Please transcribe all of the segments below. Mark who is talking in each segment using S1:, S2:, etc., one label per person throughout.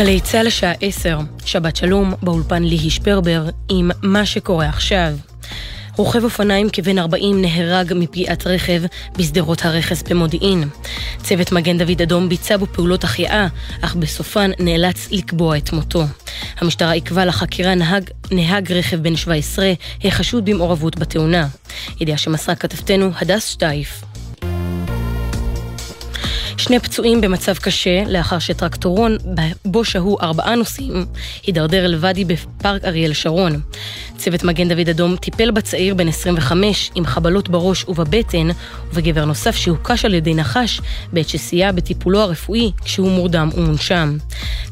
S1: גלי צה"ל לשעה 10, שבת שלום, באולפן ליהי שפרבר, עם מה שקורה עכשיו. רוכב אופניים כבן 40 נהרג מפגיעת רכב בשדרות הרכס במודיעין. צוות מגן דוד אדום ביצע בו פעולות החייאה, אך בסופן נאלץ לקבוע את מותו. המשטרה עיכבה לחקירה נהג, נהג רכב בן 17, החשוד במעורבות בתאונה. ידיעה שמסרה כתבתנו הדס שטייף. שני פצועים במצב קשה לאחר שטרקטורון בו שהו ארבעה נוסעים הידרדר אל ואדי בפארק אריאל שרון. צוות מגן דוד אדום טיפל בצעיר בן 25 עם חבלות בראש ובבטן ובגבר נוסף שהוקש על ידי נחש בעת שסייע בטיפולו הרפואי כשהוא מורדם ומונשם.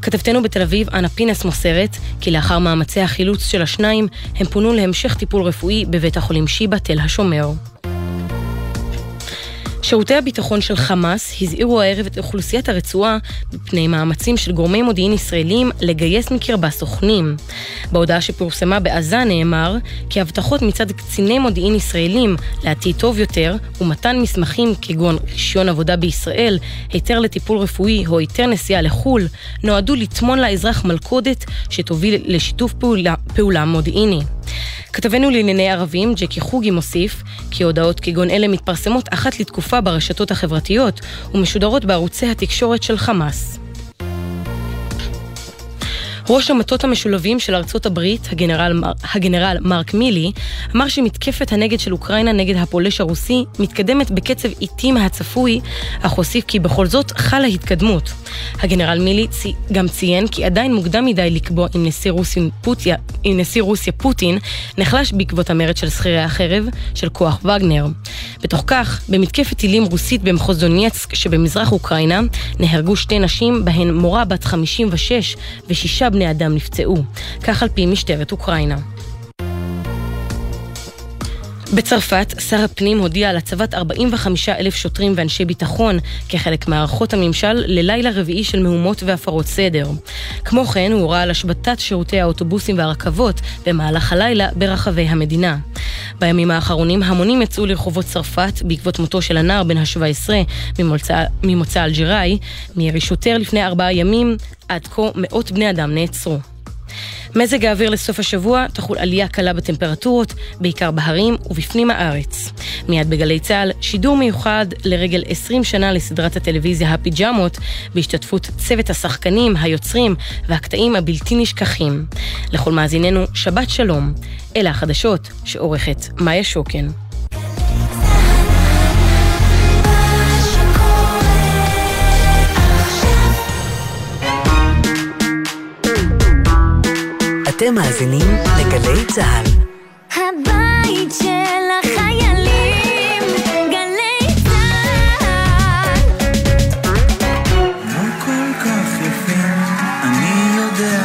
S1: כתבתנו בתל אביב, אנה פינס מוסרת כי לאחר מאמצי החילוץ של השניים הם פונו להמשך טיפול רפואי בבית החולים שיבא תל השומר. שירותי הביטחון של חמאס הזהירו הערב את אוכלוסיית הרצועה מפני מאמצים של גורמי מודיעין ישראלים לגייס מקרבה סוכנים. בהודעה שפורסמה בעזה נאמר כי הבטחות מצד קציני מודיעין ישראלים לעתיד טוב יותר ומתן מסמכים כגון רישיון עבודה בישראל, היתר לטיפול רפואי או היתר נסיעה לחו"ל, נועדו לטמון לאזרח מלכודת שתוביל לשיתוף פעולה, פעולה מודיעיני. כתבנו לענייני ערבים, ג'קי חוגי, מוסיף כי הודעות כגון אלה מתפרסמות אחת לתקופה ברשתות החברתיות ומשודרות בערוצי התקשורת של חמאס. ראש המטות המשולבים של ארצות הברית, הגנרל, הגנרל מרק מילי, אמר שמתקפת הנגד של אוקראינה נגד הפולש הרוסי מתקדמת בקצב איטי מהצפוי, אך הוסיף כי בכל זאת חלה התקדמות. הגנרל מילי צי, גם ציין כי עדיין מוקדם מדי לקבוע אם נשיא רוסיה, פוטיה, אם נשיא רוסיה פוטין נחלש בעקבות המרד של שכירי החרב של כוח וגנר. בתוך כך, במתקפת טילים רוסית במחוז דונייצק שבמזרח אוקראינה, נהרגו שתי נשים, בהן מורה בת 56 ושישה בני אדם נפצעו, כך על פי משטרת אוקראינה. בצרפת, שר הפנים הודיע על הצבת 45 אלף שוטרים ואנשי ביטחון כחלק מערכות הממשל ללילה רביעי של מהומות והפרות סדר. כמו כן, הוא הורה על השבתת שירותי האוטובוסים והרכבות במהלך הלילה ברחבי המדינה. בימים האחרונים המונים יצאו לרחובות צרפת בעקבות מותו של הנער בן ה-17 ממוצא, ממוצא אלג'יראי, מירי שוטר לפני ארבעה ימים, עד כה מאות בני אדם נעצרו. מזג האוויר לסוף השבוע תחול עלייה קלה בטמפרטורות, בעיקר בהרים ובפנים הארץ. מיד בגלי צה"ל, שידור מיוחד לרגל 20 שנה לסדרת הטלוויזיה הפיג'מות, בהשתתפות צוות השחקנים, היוצרים והקטעים הבלתי נשכחים. לכל מאזיננו, שבת שלום. אלה החדשות שעורכת מאיה שוקן.
S2: אתם מאזינים לגלי צה"ל. הבית של החיילים, גלי צה"ל. לא כל כך יפים, אני יודע,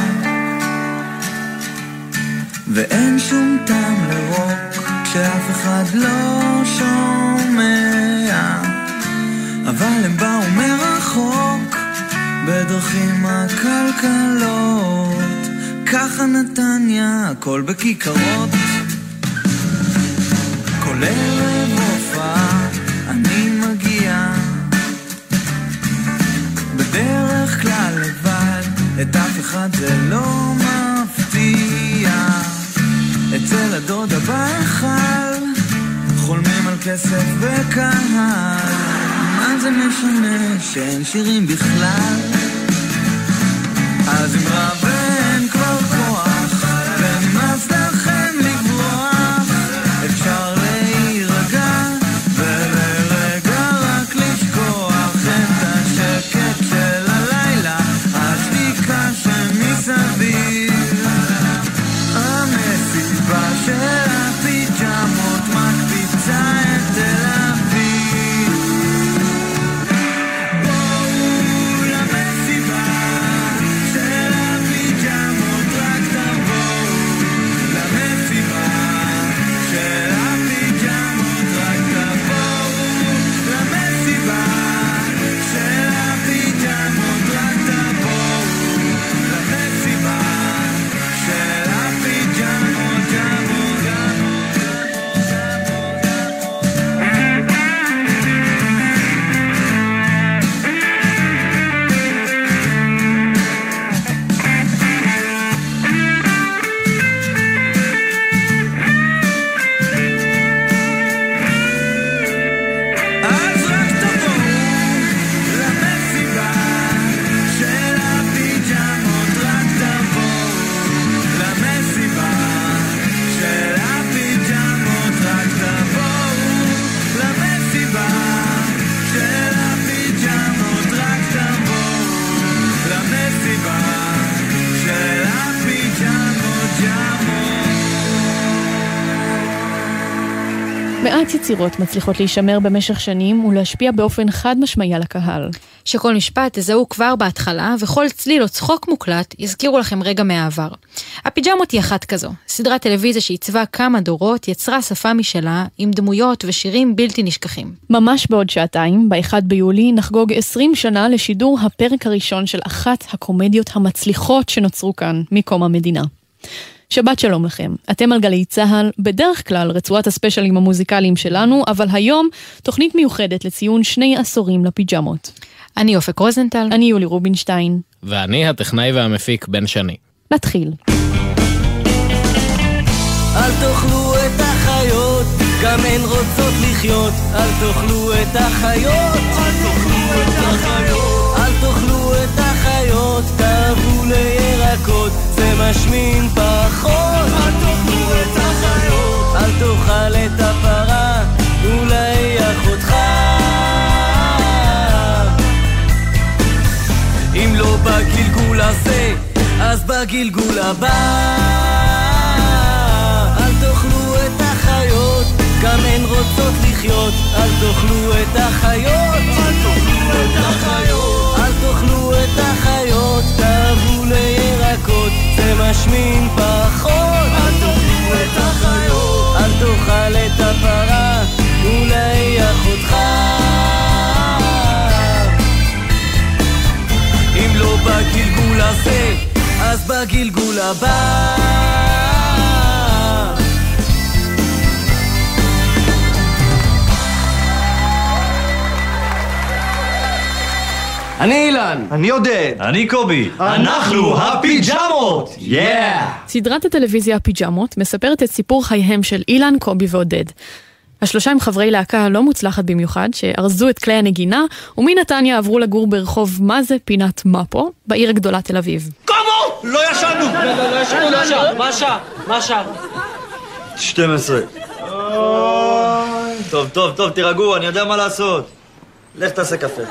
S2: ואין שום טעם לרוק כשאף אחד לא שומע, אבל הם באו מרחוק בדרכים עקלקלות. ככה נתניה, הכל בכיכרות. כל ערב הופעה אני מגיע, בדרך כלל לבד, את אף אחד זה לא מפתיע. אצל הדודה בהיכל, חולמים על כסף וקהל. מה זה משנה שאין שירים בכלל?
S3: יצירות מצליחות להישמר במשך שנים ולהשפיע באופן חד משמעי על הקהל.
S4: שכל משפט תזהו כבר בהתחלה, וכל צליל או צחוק מוקלט יזכירו לכם רגע מהעבר. הפיג'מות היא אחת כזו. סדרת טלוויזיה שעיצבה כמה דורות, יצרה שפה משלה, עם דמויות ושירים בלתי נשכחים.
S3: ממש בעוד שעתיים, ב-1 ביולי, נחגוג 20 שנה לשידור הפרק הראשון של אחת הקומדיות המצליחות שנוצרו כאן, מקום המדינה. שבת שלום לכם. אתם על גלי צה"ל, בדרך כלל רצועת הספיישלים המוזיקליים שלנו, אבל היום תוכנית מיוחדת לציון שני עשורים לפיג'מות.
S4: אני אופק רוזנטל.
S3: אני יולי רובינשטיין.
S5: ואני הטכנאי והמפיק בן שני.
S3: נתחיל.
S6: אל תאכלו את החיות, גם הן רוצות לחיות. אל תאכלו את החיות, אל תאכלו את החיות. אל תאכלו את החיות, תאהבו לירקות, זה משמין פחות. אל תאכלו את החיות. אל תאכל את הפרה, אולי אחותך. אם לא בגלגול הזה, אז בגלגול הבא. אל תאכלו את החיות, גם הן רוצות לחיות. אל תאכלו את החיות, אל תאכלו את החיות. אל תאכלו את החיות, לירקות, זה משמין פחות. אל תאכלו את החיות, אל תאכל את הפרה, אולי אחותך. אם לא בגלגול הזה, אז בגלגול הבא.
S7: אני אילן.
S8: אני עודד.
S9: אני קובי.
S8: אנחנו הפיג'מות! יאה!
S3: סדרת הטלוויזיה הפיג'מות מספרת את סיפור חייהם של אילן, קובי ועודד. השלושה הם חברי להקה לא מוצלחת במיוחד, שארזו את כלי הנגינה, ומנתניה עברו לגור ברחוב מה זה פינת מפו, בעיר הגדולה תל אביב.
S8: קומו! לא ישנו!
S7: לא ישנו, לא ישנו. מה השעה? מה השעה?
S9: 12. טוב, טוב, טוב, תירגעו, אני יודע מה לעשות. לך תעשה קפה.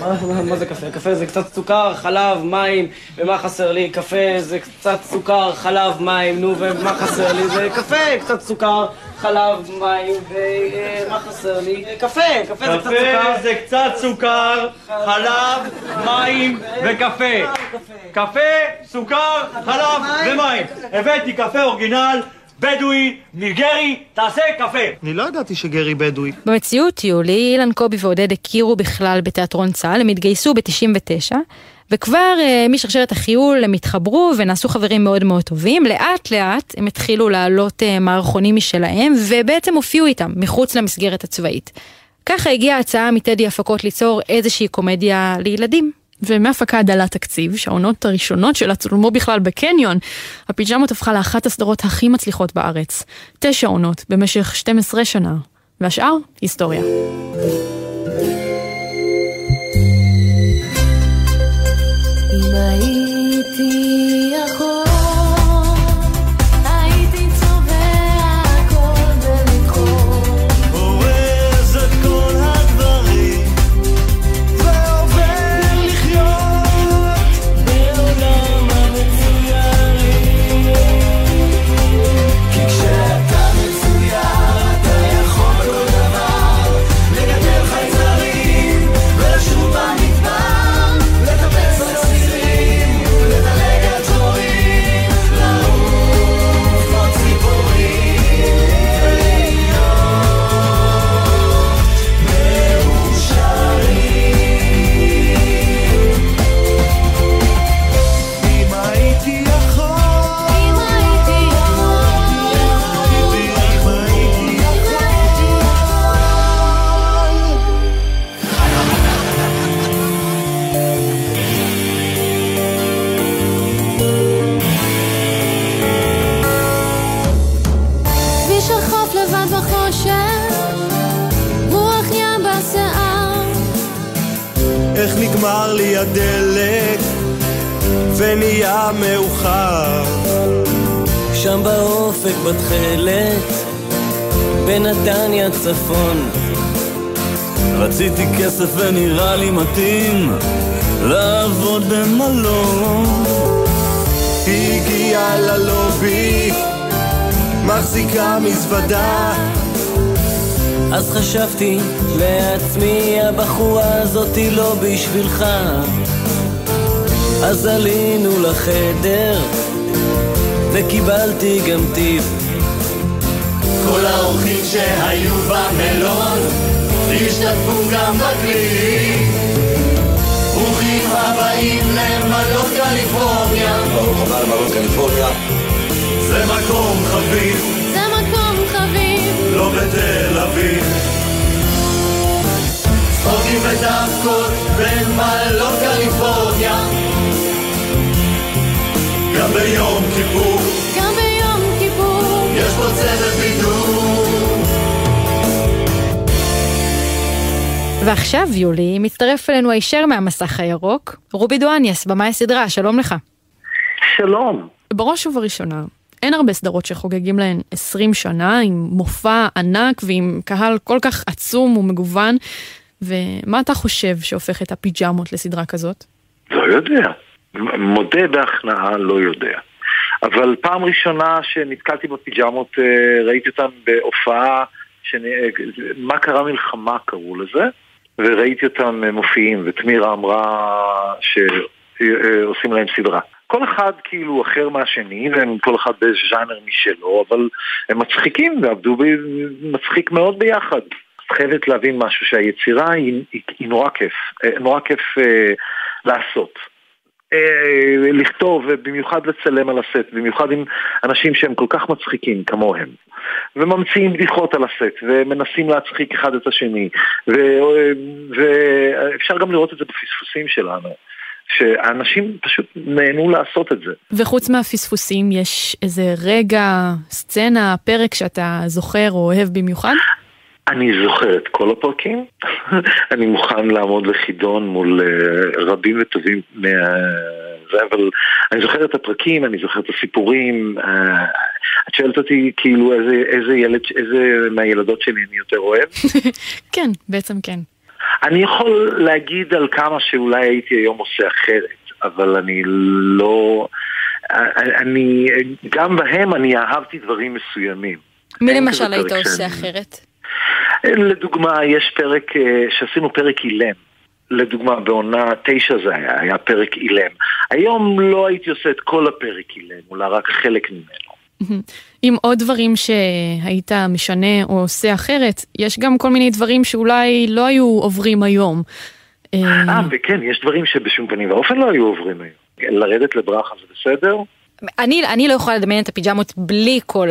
S7: מה- מה זה קפה? קפה זה קצת סוכר, חלב, מים, ומה חסר לי? קפה זה קצת סוכר, חלב, מים, נו, ומה חסר לי? זה קפה, קצת סוכר, חלב, מים, ומה חסר לי? קפה, קפה זה קצת סוכר.
S9: זה קצת סוכר, חלב, מים וקפה. קפה, סוכר, חלב ומים. הבאתי קפה אורגינל, בדואי, ניגרי, תעשה קפה.
S8: אני לא ידעתי שגרי בדואי.
S4: במציאות, יולי, אילן, קובי ועודד הכירו בכלל בתיאטרון צה"ל, הם התגייסו ב-99, וכבר אה, משרשרת החיול הם התחברו ונעשו חברים מאוד מאוד טובים. לאט לאט הם התחילו להעלות אה, מערכונים משלהם, ובעצם הופיעו איתם מחוץ למסגרת הצבאית. ככה הגיעה ההצעה מטדי הפקות ליצור איזושהי קומדיה לילדים.
S3: ומהפקה דלת תקציב, שהעונות הראשונות שלה צולמו בכלל בקניון, הפיג'מות הפכה לאחת הסדרות הכי מצליחות בארץ. תשע עונות במשך 12 שנה, והשאר, היסטוריה.
S6: הדלק ונהיה מאוחר. שם באופק בתכלת בנתניה צפון. רציתי כסף ונראה לי מתאים לעבוד במלון. היא הגיעה ללובי מחזיקה מזוודה אז חשבתי לעצמי, הבחורה הזאתי לא בשבילך. אז עלינו לחדר וקיבלתי גם טיפ
S10: כל האורחים שהיו במלון השתתפו גם בקליפ ברוכים הבאים למלון קליפורניה. ברוך הבא למלון קליפורניה. זה מקום חביב.
S11: זה מקום חביב.
S10: לא בתל ביום כיפור
S11: גם ביום כיפור
S10: יש פה צוות בידור
S4: ועכשיו, יולי, מצטרף אלינו הישר מהמסך הירוק, רובי דואניאס, במאי הסדרה, שלום לך.
S12: שלום.
S3: בראש ובראשונה, אין הרבה סדרות שחוגגים להן 20 שנה, עם מופע ענק ועם קהל כל כך עצום ומגוון, ומה אתה חושב שהופך את הפיג'מות לסדרה כזאת?
S12: לא יודע. מודה בהכנעה, לא יודע. אבל פעם ראשונה שנתקלתי בפיג'מות, אה, ראיתי אותן בהופעה, שנ... מה קרה מלחמה קראו לזה, וראיתי אותם אה, מופיעים, ותמירה אמרה שעושים להם סדרה. כל אחד כאילו אחר מהשני, והם כל אחד באיזה ז'אנר משלו, אבל הם מצחיקים ועבדו ב... מצחיק מאוד ביחד. חייבת להבין משהו, שהיצירה היא, היא, היא נורא כיף, אה, נורא כיף אה, לעשות. אה, לכתוב, ובמיוחד לצלם על הסט, במיוחד עם אנשים שהם כל כך מצחיקים כמוהם. וממציאים בדיחות על הסט, ומנסים להצחיק אחד את השני. ואפשר גם לראות את זה בפספוסים שלנו. שהאנשים פשוט נהנו לעשות את זה.
S3: וחוץ מהפספוסים, יש איזה רגע, סצנה, פרק שאתה זוכר או אוהב במיוחד?
S12: אני זוכר את כל הפרקים, אני מוכן לעמוד לחידון מול uh, רבים וטובים מה... זה, אבל אני זוכר את הפרקים, אני זוכר את הסיפורים. Uh, את שואלת אותי כאילו איזה, איזה ילד, איזה מהילדות שלי אני יותר אוהב?
S3: כן, בעצם כן.
S12: אני יכול להגיד על כמה שאולי הייתי היום עושה אחרת, אבל אני לא... אני, גם בהם אני אהבתי דברים מסוימים.
S4: מי למשל היית עושה
S12: שאני-
S4: אחרת?
S12: לדוגמה, יש פרק, אה, שעשינו פרק אילם. לדוגמה, בעונה תשע זה היה, היה פרק אילם. היום לא הייתי עושה את כל הפרק אילם, אולי רק חלק ממנו.
S3: עם עוד דברים שהיית משנה או עושה אחרת, יש גם כל מיני דברים שאולי לא היו עוברים היום.
S12: אה, וכן, יש דברים שבשום פנים ואופן לא היו עוברים היום. לרדת לברכה זה בסדר?
S4: אני, אני לא יכולה לדמיין את הפיג'מות בלי כל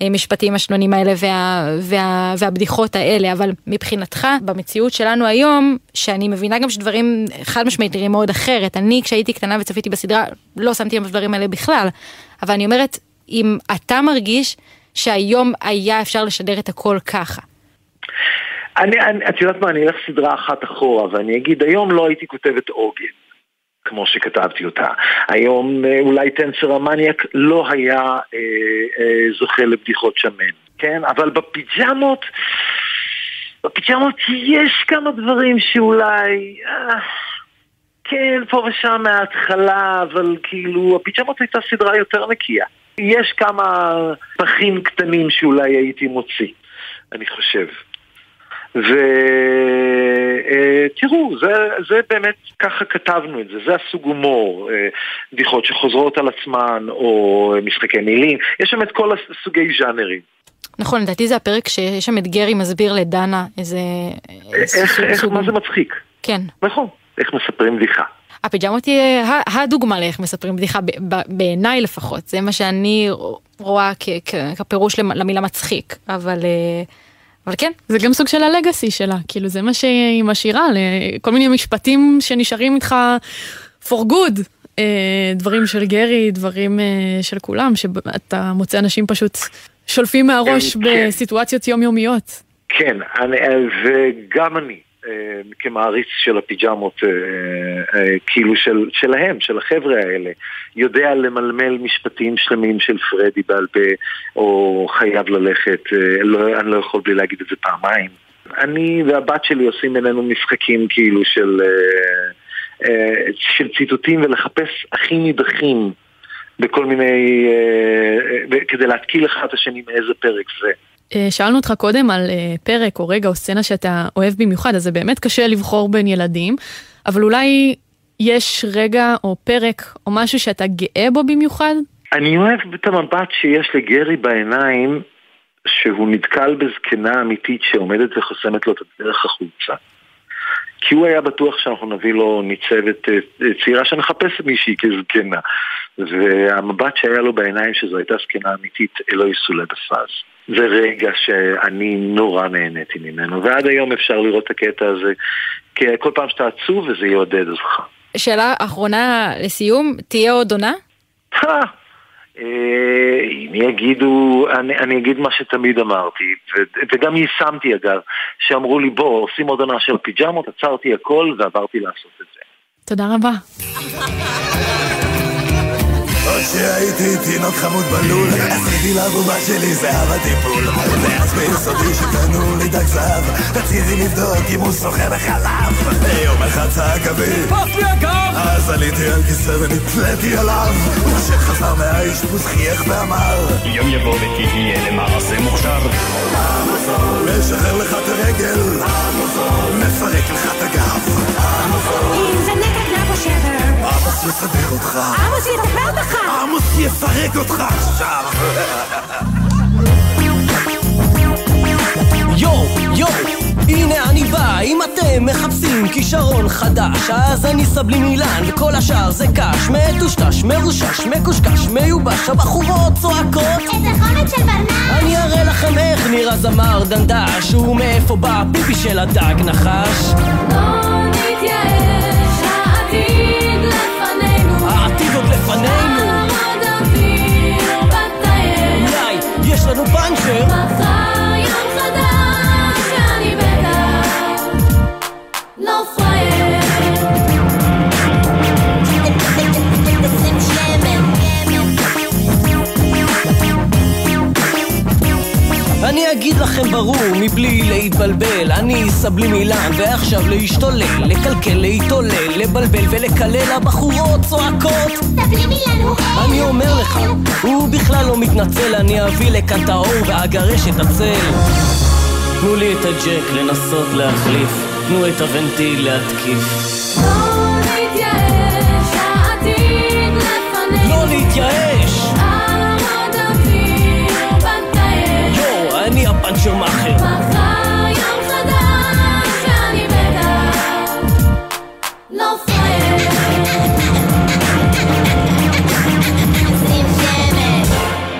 S4: המשפטים השנונים האלה וה, וה, והבדיחות האלה, אבל מבחינתך, במציאות שלנו היום, שאני מבינה גם שדברים חד משמעית נראים מאוד אחרת. אני, כשהייתי קטנה וצפיתי בסדרה, לא שמתי לב בדברים האלה בכלל. אבל אני אומרת, אם אתה מרגיש שהיום היה אפשר לשדר את הכל ככה.
S12: אני, אני, את יודעת מה, אני אלך סדרה אחת אחורה ואני אגיד, היום לא הייתי כותבת עוגן, כמו שכתבתי אותה. היום אה, אולי טנסר המניאק לא היה אה, אה, זוכה לבדיחות שמן, כן? אבל בפיג'מות, בפיג'מות יש כמה דברים שאולי... אה, כן, פה ושם מההתחלה, אבל כאילו, הפיג'מות הייתה סדרה יותר נקייה. יש כמה פחים קטנים שאולי הייתי מוציא, אני חושב. ותראו, זה, זה באמת, ככה כתבנו את זה, זה הסוג הומור, אה, בדיחות שחוזרות על עצמן, או משחקי מילים, יש שם את כל הסוגי ז'אנרים.
S4: נכון, לדעתי זה הפרק שיש שם את גרי מסביר לדנה איזה...
S12: איך, איך, מה זה מצחיק?
S4: כן.
S12: נכון, איך מספרים בדיחה.
S4: הפיג'מות היא הדוגמה לאיך מספרים בדיחה, בעיניי לפחות, זה מה שאני רואה כפירוש למ- למילה מצחיק, אבל, אה, אבל כן.
S3: זה גם סוג של הלגאסי שלה, כאילו זה מה שהיא משאירה, כל מיני משפטים שנשארים איתך for good. אה, דברים של גרי, דברים אה, של כולם, שאתה מוצא אנשים פשוט שולפים מהראש
S12: כן, כן.
S3: בסיטואציות יומיומיות.
S12: כן, אני, וגם אני, אה, כמעריץ של הפיג'מות, אה, אה, כאילו של, שלהם, של החבר'ה האלה, יודע למלמל משפטים שלמים של פרדי בעל פה, או חייב ללכת, אה, לא, אני לא יכול בלי להגיד את זה פעמיים. אני והבת שלי עושים בינינו משחקים כאילו של, אה, אה, של ציטוטים ולחפש הכי נידחים בכל מיני, אה, אה, כדי להתקיל אחד את השני מאיזה פרק זה.
S3: אה, שאלנו אותך קודם על אה, פרק או רגע או סצנה שאתה אוהב במיוחד, אז זה באמת קשה לבחור בין ילדים, אבל אולי יש רגע או פרק או משהו שאתה גאה בו במיוחד?
S12: אני אוהב את המבט שיש לגרי בעיניים, שהוא נתקל בזקנה אמיתית שעומדת וחוסמת לו את הדרך החוצה. כי הוא היה בטוח שאנחנו נביא לו ניצבת אה, צעירה שמחפשת מישהי כזקנה. והמבט שהיה לו בעיניים שזו הייתה זקנה אמיתית, אלוהי סולי בפאז. זה רגע שאני נורא נהניתי ממנו, ועד היום אפשר לראות את הקטע הזה, כי כל פעם שאתה עצוב וזה יעודד אותך.
S4: שאלה אחרונה לסיום, תהיה עוד עונה?
S12: אה, אם יגידו, אני, אני אגיד מה שתמיד אמרתי, ו, וגם יישמתי אגב, שאמרו לי בוא, עושים עוד עונה של פיג'מות, עצרתי הכל ועברתי לעשות את זה.
S3: תודה רבה.
S10: עוד שהייתי תינוק חמוד בלול, עשיתי לבובה שלי זהב הטיפול. ואז ביסודי שקנו לי דג זהב, רציתי לבדוק אם הוא שוחה בחלב. יום אחד צעק אבי, פס לי הגב! אז עליתי על כיסא ונתליתי עליו, וכשחזר מהאשפוז חייך ואמר,
S13: יום יבוא ותהיה למעשה מוכשר.
S10: משחרר לך את הרגל, מפרק לך את הגב.
S11: אם זה נקע נבו שבר
S10: עמוס יסדר אותך,
S11: עמוס יטפל בך
S10: עמוס יפרק אותך. עכשיו.
S6: יואו, יואו, הנה אני בא, אם אתם מחפשים כישרון חדש אז אני סבלים אילן וכל השאר זה קש מטושטש, מרושש, מקושקש, מיובש הבחורות צועקות.
S11: איזה חומץ של ברנש
S6: אני אראה לכם איך נראה זמר דנדש ומאיפה בא הפיפי של הדג נחש יש לנו פאנצ'ר אני אגיד לכם ברור, מבלי להתבלבל. אני סבלים אילן, ועכשיו להשתולל לקלקל, להתעולל, לבלבל ולקלל. הבחורות צועקות.
S11: סבלים אילן הוא
S6: אני אומר לך, הוא בכלל לא מתנצל. אני אביא לכאן את האור ואגרש את הצל. תנו לי את הג'ק לנסות להחליף. תנו את הוונטיל להתקיף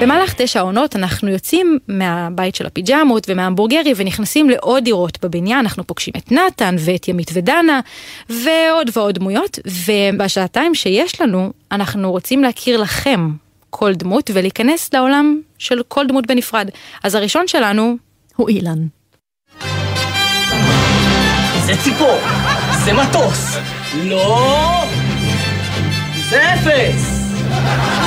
S4: במהלך תשע עונות אנחנו יוצאים מהבית של הפיג'מות ומההמבורגרי ונכנסים לעוד דירות בבניין, אנחנו פוגשים את נתן ואת ימית ודנה ועוד ועוד דמויות, ובשעתיים שיש לנו אנחנו רוצים להכיר לכם כל דמות ולהיכנס לעולם של כל דמות בנפרד. אז הראשון שלנו
S3: הוא אילן.
S6: זה ציפור, זה מטוס לא! זה אפס!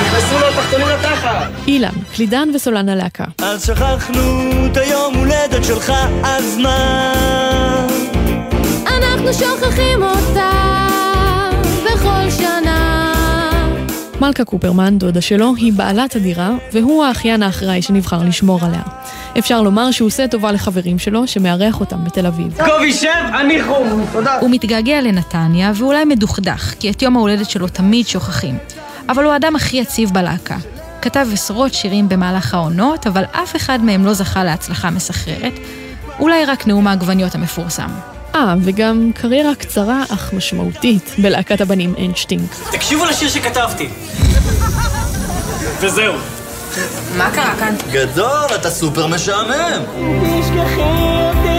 S6: נכנסו לו תחתונים לתחת
S3: אילן, קלידן וסולן הלהקה.
S6: אז שכחנו את היום הולדת שלך, אז מה?
S11: אנחנו שוכחים אותה בכל שנה
S3: מלכה קופרמן, דודה שלו, היא בעלת הדירה, והוא האחיין האחראי שנבחר לשמור עליה. אפשר לומר שהוא עושה טובה לחברים שלו, שמארח אותם בתל אביב.
S7: קובי שב, אני חום, תודה.
S4: הוא מתגעגע לנתניה ואולי מדוכדך, כי את יום ההולדת שלו תמיד שוכחים. אבל הוא האדם הכי יציב בלהקה. כתב עשרות שירים במהלך העונות, אבל אף אחד מהם לא זכה להצלחה מסחררת. אולי רק נאום העגבניות המפורסם.
S3: אה, וגם קריירה קצרה אך משמעותית בלהקת הבנים אין שטינק.
S6: תקשיבו לשיר שכתבתי וזהו
S4: מה קרה כאן?
S10: גדול, אתה סופר משעמם.
S6: תשכחי אותי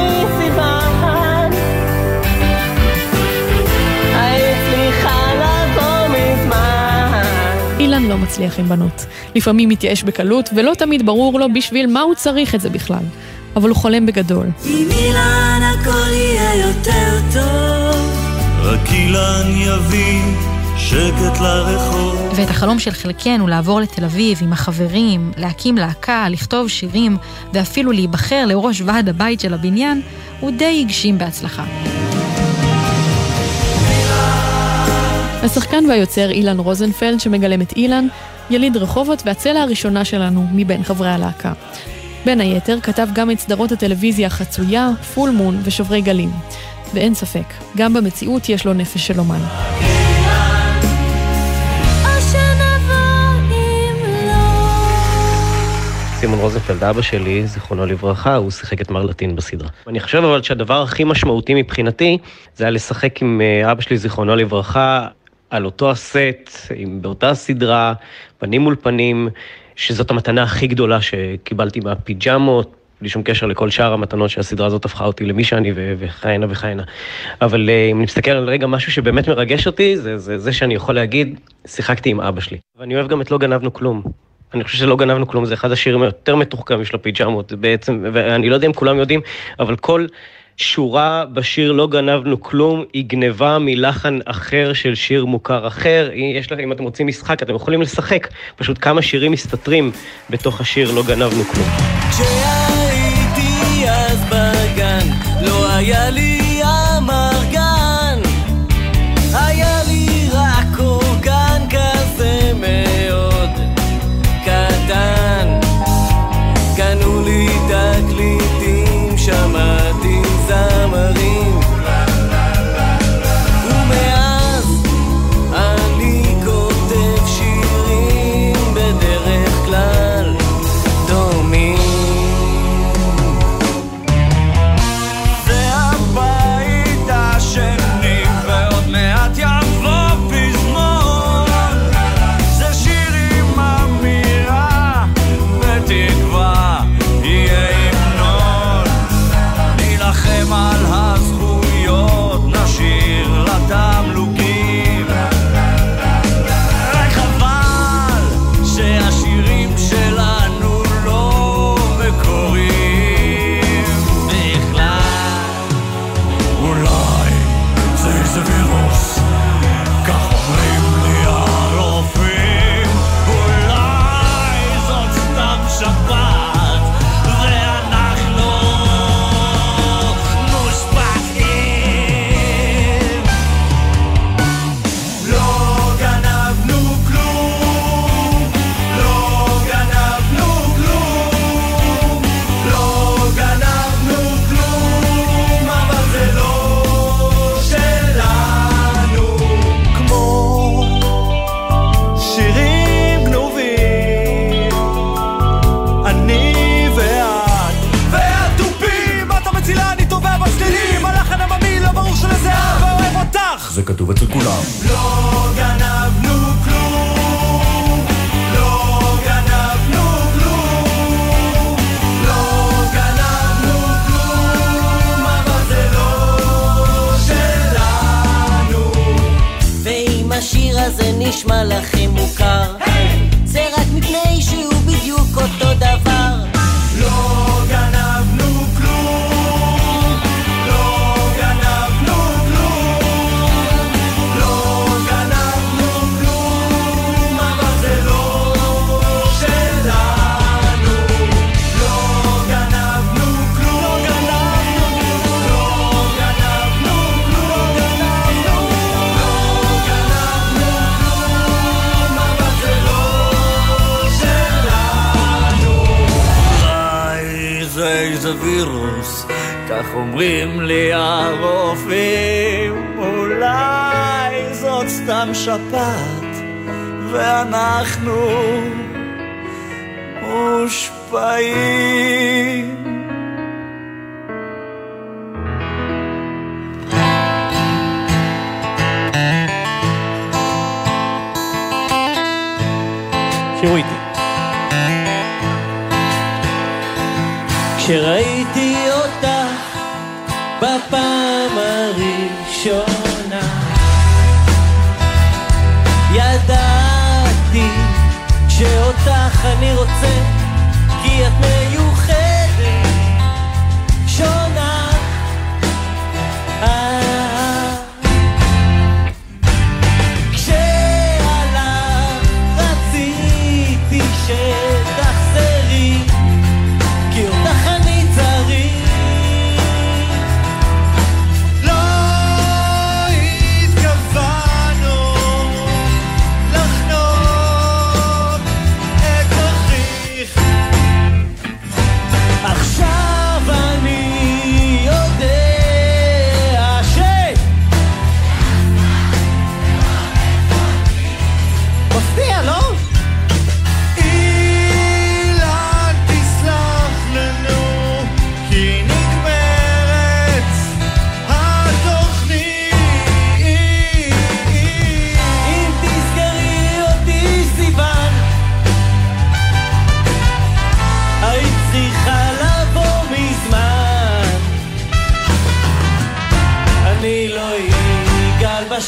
S3: אילן לא מצליח עם בנות. לפעמים מתייאש בקלות, ולא תמיד ברור לו בשביל מה הוא צריך את זה בכלל. אבל הוא חולם בגדול.
S6: עם אילן הכל יהיה יותר טוב
S10: רק אילן יביא שקט לרחוב.
S4: ואת החלום של חלקנו לעבור לתל אביב עם החברים, להקים להקה, לכתוב שירים, ואפילו להיבחר לראש ועד הבית של הבניין, הוא די הגשים בהצלחה.
S3: השחקן והיוצר אילן רוזנפלד, שמגלם את אילן, יליד רחובות והצלע הראשונה שלנו מבין חברי הלהקה. בין היתר כתב גם את סדרות הטלוויזיה חצויה, פול מון ושוברי גלים. ואין ספק, גם במציאות יש לו נפש של אומן.
S6: סימון רוזנפלד, אבא שלי, זיכרונו לברכה, הוא שיחק את מר לטין בסדרה. אני חושב אבל שהדבר הכי משמעותי מבחינתי, זה היה לשחק עם אה, אבא שלי, זיכרונו לברכה, על אותו הסט, עם, באותה סדרה, פנים מול פנים, שזאת המתנה הכי גדולה שקיבלתי מהפיג'מות, בלי שום קשר לכל שאר המתנות שהסדרה הזאת הפכה אותי למי שאני וכהנה וכהנה. אבל אה, אם אני מסתכל על רגע משהו שבאמת מרגש אותי, זה, זה זה שאני יכול להגיד, שיחקתי עם אבא שלי. ואני אוהב גם את לא גנבנו כלום. אני חושב שלא גנבנו כלום, זה אחד השירים היותר מתוחכמים של הפיג'מות בעצם, ואני לא יודע אם כולם יודעים, אבל כל שורה בשיר לא גנבנו כלום, היא גנבה מלחן אחר של שיר מוכר אחר. יש לכם, אם אתם רוצים משחק, אתם יכולים לשחק, פשוט כמה שירים מסתתרים בתוך השיר לא גנבנו כלום.
S14: כשהייתי אז בגן, לא היה לי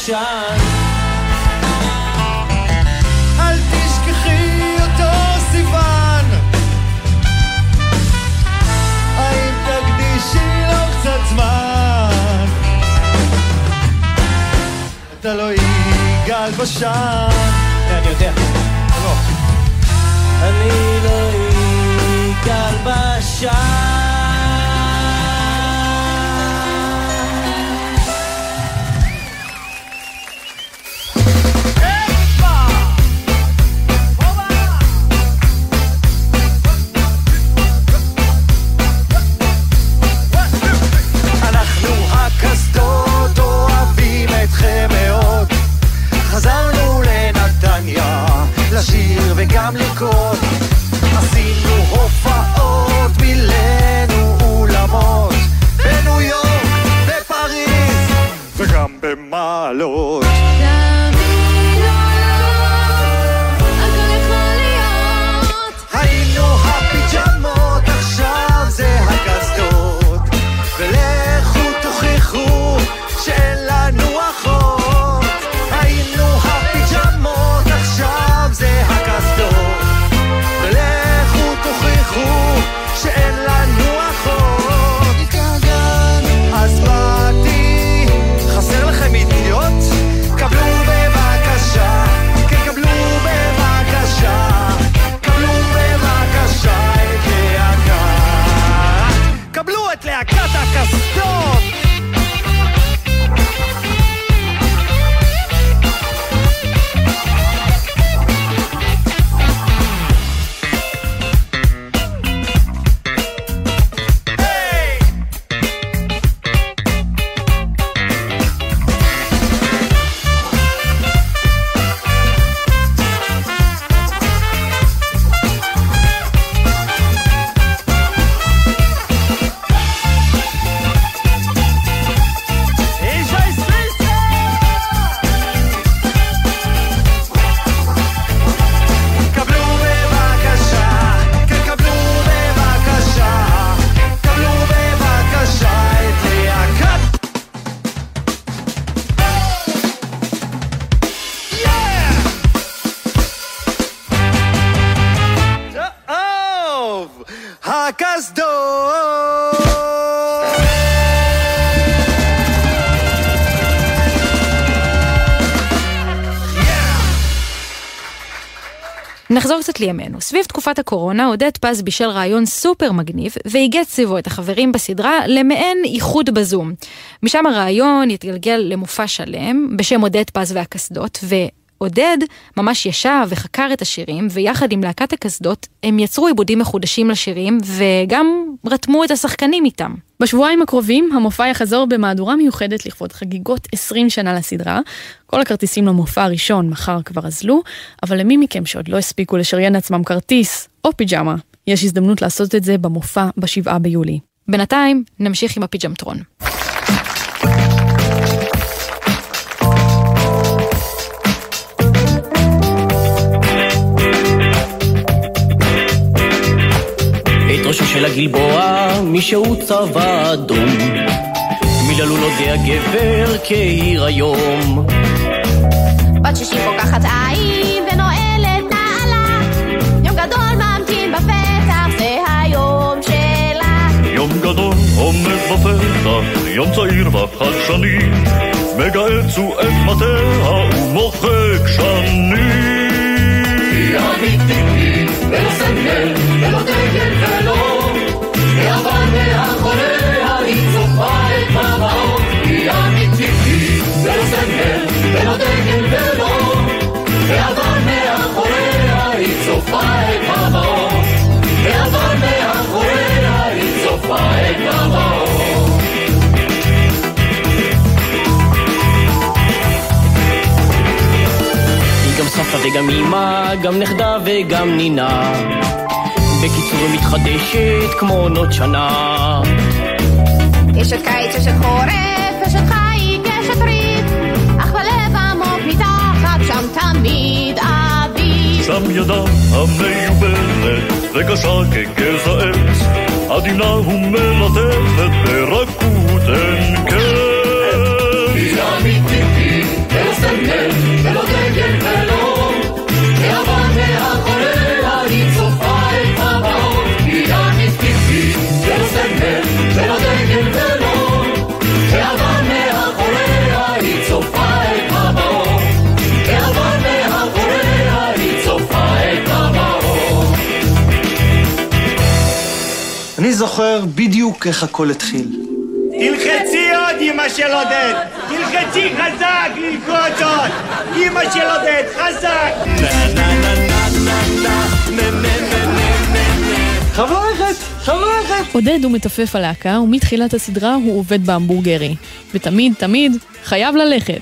S6: בשן
S14: אל תשכחי אותו סיוון. האם תקדישי לו קצת זמן? אתה לא יגאל בשן
S15: אני יודע.
S14: לא.
S6: אני לא יגאל בשן
S14: לשיר וגם לרקוד עשינו הופעות מילאנו אולמות בניו יורק, בפריז. וגם במעלות
S4: לימינו. סביב תקופת הקורונה עודד פז בישל רעיון סופר מגניב ואיגד סביבו את החברים בסדרה למעין איחוד בזום. משם הרעיון התגלגל למופע שלם בשם עודד פז והקסדות ועודד ממש ישב וחקר את השירים ויחד עם להקת הקסדות הם יצרו עיבודים מחודשים לשירים וגם רתמו את השחקנים איתם.
S3: בשבועיים הקרובים המופע יחזור במהדורה מיוחדת לכבוד חגיגות 20 שנה לסדרה. כל הכרטיסים למופע הראשון מחר כבר אזלו, אבל למי מכם שעוד לא הספיקו לשריין לעצמם כרטיס או פיג'מה, יש הזדמנות לעשות את זה במופע בשבעה ביולי.
S4: בינתיים נמשיך עם הפיג'מטרון.
S6: של הגלבוע, מישהו צבע אדום. מיללו לו די הגבר כעיר היום.
S11: בת שישים פוקחת עין ונועלת נעלה יום גדול ממתין בפתח, זה היום שלה
S16: יום גדול עומד בפתח, יום צעיר וחדשני, מגהץ הוא את מטה ומוחק שנים.
S17: היא אמיתית, ולא סמל, ולא דגל מאחוריה, היא צופה את המאור. היא אמיתית, ולא סמל, ולא דגל ולא גאווה מאחוריה, היא צופה את המאור. גאווה מאחוריה, היא צופה את.
S6: היא גם סבתא וגם אמא, גם נכדה וגם נינה. בקיצור היא מתחדשת כמו עונות שנה.
S11: אשת קיץ, אשת חורף, אשת חי, אשת ריב אך בלב עמוק מתחת שם תמיד אביב
S16: שם ידה המיובלת וקשה כגזע עץ עדינה ומלטפת ברכות אין קץ.
S18: סמל, ולא דגל ולא גאווה מאחוריה, היא צופה את הבאות. גאווה מאחוריה, היא צופה את הבאות.
S14: אני זוכר בדיוק איך הכל התחיל.
S19: תלחצי עוד, אמא של עודד! תלחצי חזק ללחוץ עוד! אמא של עודד, חזק!
S14: חברכת!
S3: עודד הוא מתופף הלהקה, ומתחילת הסדרה הוא עובד בהמבורגרי. ותמיד, תמיד, חייב ללכת.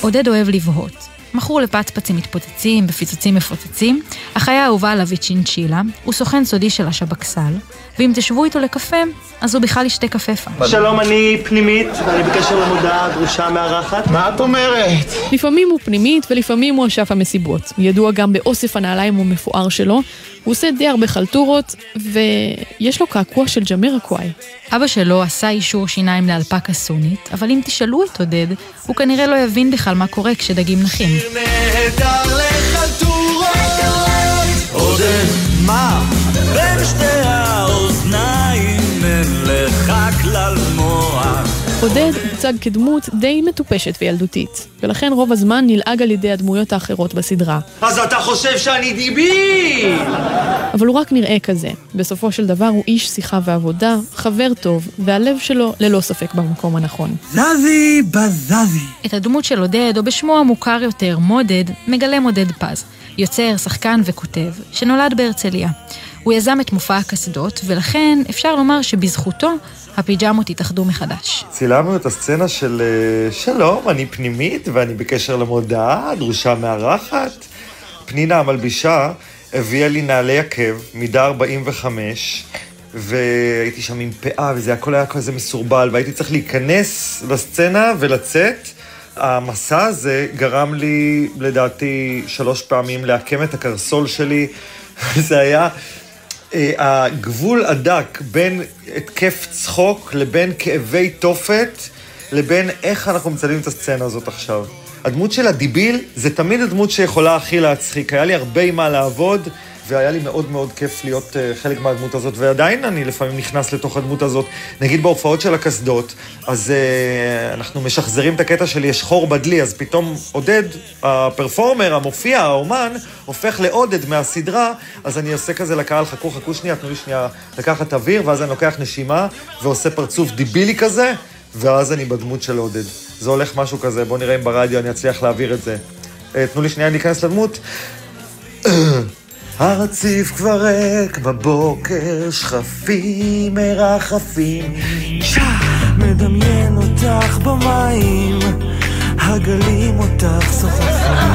S4: עודד אוהב לבהות. מכור לפצפצים מתפוצצים, בפיצוצים מפוצצים, החיה האהובה עליו היא צ'ינצ'ילה, הוא סוכן סודי של השבקסל, ואם תשבו איתו לקפה, אז הוא בכלל ישתה קפפה.
S14: שלום, אני פנימית, ואני בקשר למודעה הדרושה מארחת. מה את אומרת?
S3: לפעמים הוא פנימית ולפעמים הוא אשף המסיבות. ידוע גם באוסף הנעליים המפואר שלו, הוא עושה די הרבה חלטורות, ויש לו קעקוע של ג'מיר אקוואי.
S4: אבא שלו עשה אישור שיניים לאלפקה סונית, אבל אם תשאלו את עודד, הוא כנראה לא יבין בכלל מה קורה כשדגים נחים.
S6: נהדר לחלטורות עודד,
S14: מה?
S6: בין שתי
S3: עודד הוצג כדמות די מטופשת וילדותית, ולכן רוב הזמן נלעג על ידי הדמויות האחרות בסדרה.
S14: אז אתה חושב שאני דיבי!
S3: אבל הוא רק נראה כזה. בסופו של דבר הוא איש שיחה ועבודה, חבר טוב, והלב שלו ללא ספק במקום הנכון.
S14: זזי בזזי.
S4: את הדמות של עודד, או בשמו המוכר יותר, מודד, מגלם עודד פז. יוצר, שחקן וכותב, שנולד בהרצליה. הוא יזם את מופע הקסדות, ולכן אפשר לומר שבזכותו הפיג'מות התאחדו מחדש.
S20: צילמנו את הסצנה של אה, שלום, אני פנימית ואני בקשר למודעה, דרושה מארחת. פנינה המלבישה הביאה לי נעלי עקב, מידה 45, והייתי שם עם פאה, וזה הכל היה כזה מסורבל, והייתי צריך להיכנס לסצנה ולצאת. המסע הזה גרם לי, לדעתי, שלוש פעמים לעקם את הקרסול שלי. זה היה הגבול הדק בין התקף צחוק לבין כאבי תופת, לבין איך אנחנו מצלמים את הסצנה הזאת עכשיו. הדמות של הדיביל זה תמיד הדמות שיכולה הכי להצחיק. היה לי הרבה עם מה לעבוד, והיה לי מאוד מאוד כיף להיות uh, חלק מהדמות הזאת, ועדיין אני לפעמים נכנס לתוך הדמות הזאת. נגיד בהופעות של הקסדות, אז uh, אנחנו משחזרים את הקטע של יש חור בדלי, אז פתאום עודד, הפרפורמר, המופיע, האומן, הופך לעודד מהסדרה, אז אני עושה כזה לקהל, חכו, חכו שנייה, תנו לי שנייה לקחת אוויר, ואז אני לוקח נשימה ועושה פרצוף דיבילי כזה, ואז אני בדמות של עודד. זה הולך משהו כזה, בואו נראה אם ברדיו אני אצליח להעביר את זה. Uh, תנו לי שנייה להיכנס לדמות. הרציף כבר ריק בבוקר, שכפים מרחפים.
S6: מדמיין אותך במים, הגלים אותך סוחפים.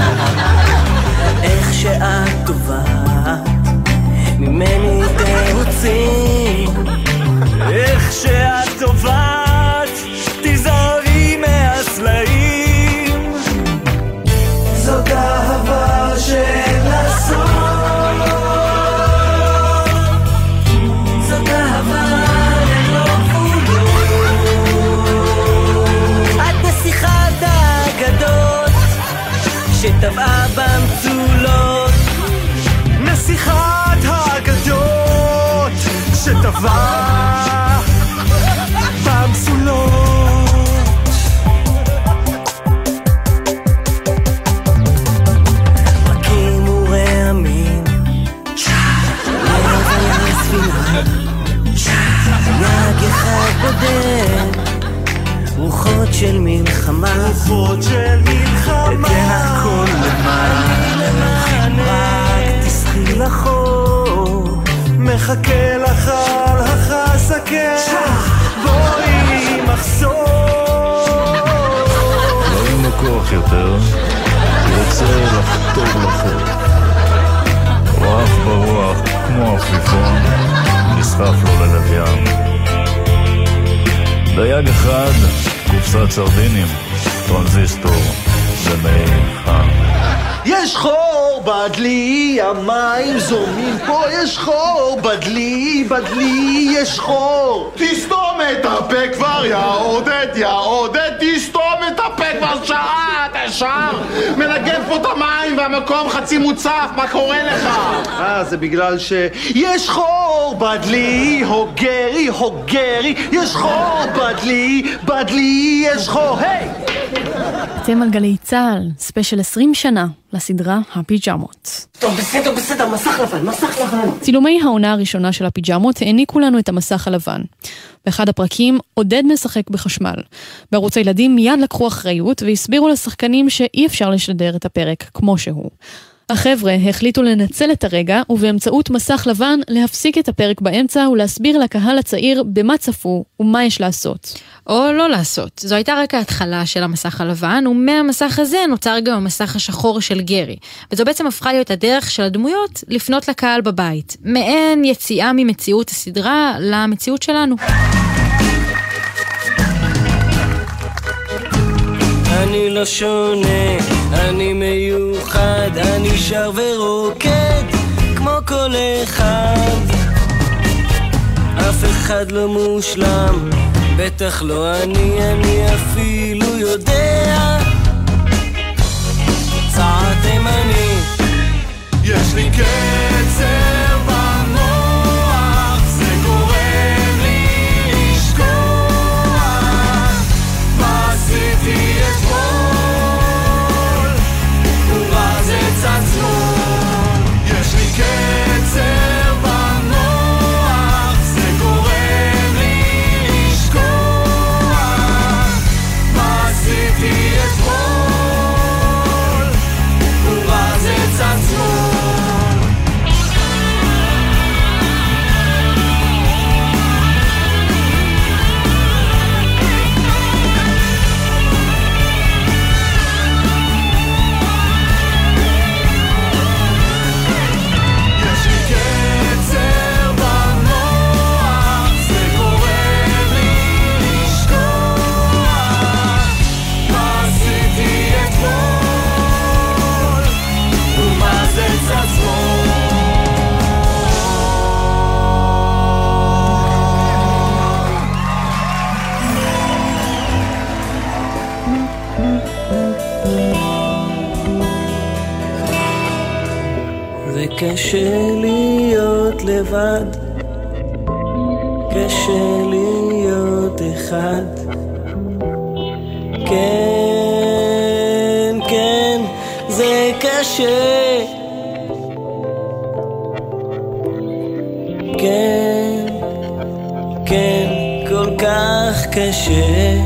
S6: איך שאת טובה, ממני תרוצים. איך שאת טובעת, שטבעה במצולות.
S14: נסיכת האגדות שטבעה
S6: רוחות של מלחמה, רוחות של מלחמה, אתן הכל למען, רק תסחי לחור,
S14: מחכה לך על החסקה, בואי מחסור.
S16: לא אין לו כוח יותר, רוצה לחתור לחור. עף ברוח כמו עפיפון, נסחף לו ים. דייג אחד, קופסת סרדינים, טרנזיסטור חם.
S14: יש חור
S21: בדלי, המים זורמים פה, יש חור, בדלי, בדלי, יש חור.
S14: תסתום את הפה כבר, יא עודד, יא עודד, תסתום את הפה כבר שעה, ישר מנגב פה את המים והמקום חצי מוצף, מה קורה לך?
S21: אה, זה בגלל שיש חור, בדלי, הוגרי, הוגרי, יש חור, בדלי, בדלי, יש חור, היי!
S3: אתם על גלי צה"ל, ספיישל 20 שנה לסדרה הפיג'מות.
S22: טוב, בסדר, בסדר, מסך לבן, מסך לבן.
S3: צילומי העונה הראשונה של הפיג'מות העניקו לנו את המסך הלבן. באחד הפרקים עודד משחק בחשמל. בערוץ הילדים מיד לקחו אחריות והסבירו לשחקנים שאי אפשר לשדר את הפרק כמו שהוא. החבר'ה החליטו לנצל את הרגע ובאמצעות מסך לבן להפסיק את הפרק באמצע ולהסביר לקהל הצעיר במה צפו ומה יש לעשות.
S4: או לא לעשות. זו הייתה רק ההתחלה של המסך הלבן, ומהמסך הזה נוצר גם המסך השחור של גרי. וזו בעצם הפכה להיות הדרך של הדמויות לפנות לקהל בבית. מעין יציאה ממציאות הסדרה למציאות שלנו.
S6: אני לא שונה, אני מיוחד, אני שר ורוקד כמו כל אחד. אף אחד לא מושלם, בטח לא אני, אני אפילו יודע. צעד תימני,
S14: יש לי קצר
S6: קשה להיות לבד, קשה להיות אחד. כן, כן, זה קשה. כן, כן, כל כך קשה.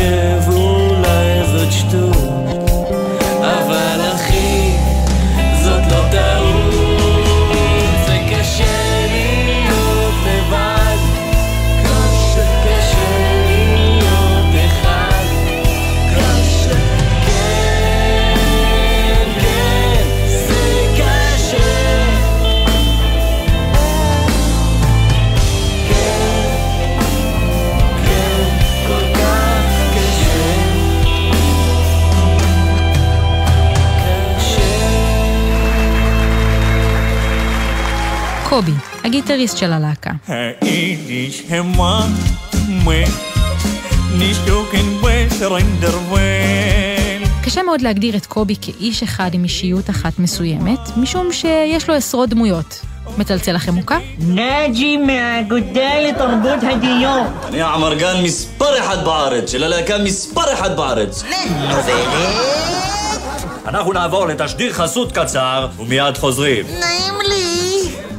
S6: אתה
S4: הגיטריסט של הלהקה.
S16: היידיש המה
S4: קשה מאוד להגדיר את קובי כאיש אחד עם אישיות אחת מסוימת, משום שיש לו עשרות דמויות. מצלצל לכם מוכר?
S23: נאג'י מהאגודה לתרבות הדיור.
S9: אני עמרגן מספר אחד בארץ, של הלהקה מספר אחד בארץ.
S24: אנחנו נעבור לתשדיר חסות קצר, ומיד חוזרים.
S25: נעים.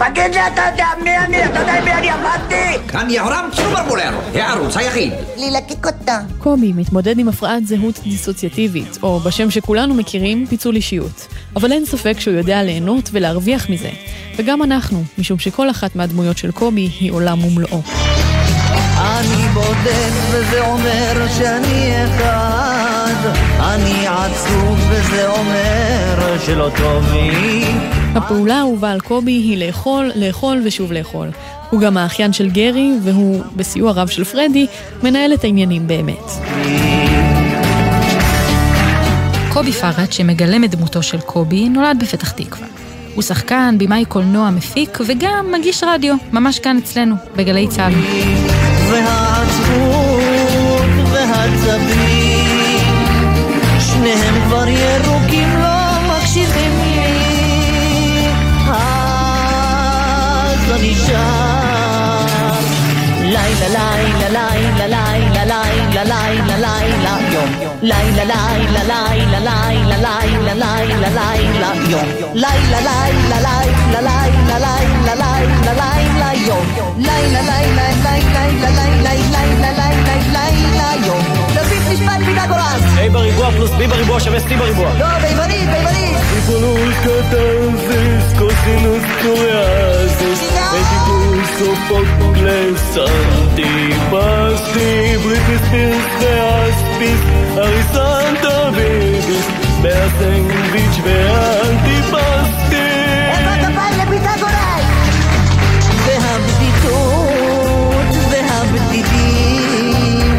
S23: תגיד לי, אתה יודע מי אני? אתה יודע מי אני עבדתי?
S26: אני יהורם צ'וברבולר, הערוץ היחיד.
S23: ללקק אותה.
S3: קובי מתמודד עם הפרעת זהות דיסוציאטיבית, או בשם שכולנו מכירים, פיצול אישיות. אבל אין ספק שהוא יודע ליהנות ולהרוויח מזה. וגם אנחנו, משום שכל אחת מהדמויות של קובי היא עולם ומלואו.
S25: בודד וזה אומר שאני אחד אני עצוב וזה אומר שלא טוב לי
S3: הפעולה האהובה על קובי היא לאכול, לאכול ושוב לאכול. הוא גם האחיין של גרי, והוא, בסיוע רב של פרדי, מנהל את העניינים באמת.
S4: קובי פראט, שמגלם את דמותו של קובי, נולד בפתח תקווה. הוא שחקן, במאי קולנוע, מפיק וגם מגיש רדיו, ממש כאן אצלנו, בגלי צה"ל.
S25: והעצבות והעצבים שניהם כבר ירוקים לא מקשיבים לי. אז אני שר לילה לילה לילה לילה לילה לילה לילה יום לילה לילה לילה לילה לילה לילה לילה יום לילה לילה לילה לילה לילה לילה לילה יום לילה לילה לילה לילה לילה לילה לילה יום תוסיף משפט פיתגורס
S27: A בריבוע פלוס B בריבוע שווה C בריבוע
S25: לא, בעברית, בעברית
S6: היפונוס קטרזיס, קוסינוס קוריאזיס, אדיפוס אופוקלס, אנטיפסטי, בריטיס פירס ואספיס, אריסנטה ביביס, מהסנדוויץ' והאנטיפסטי.
S25: כפיים לפיתגורס והבדידות והבדידים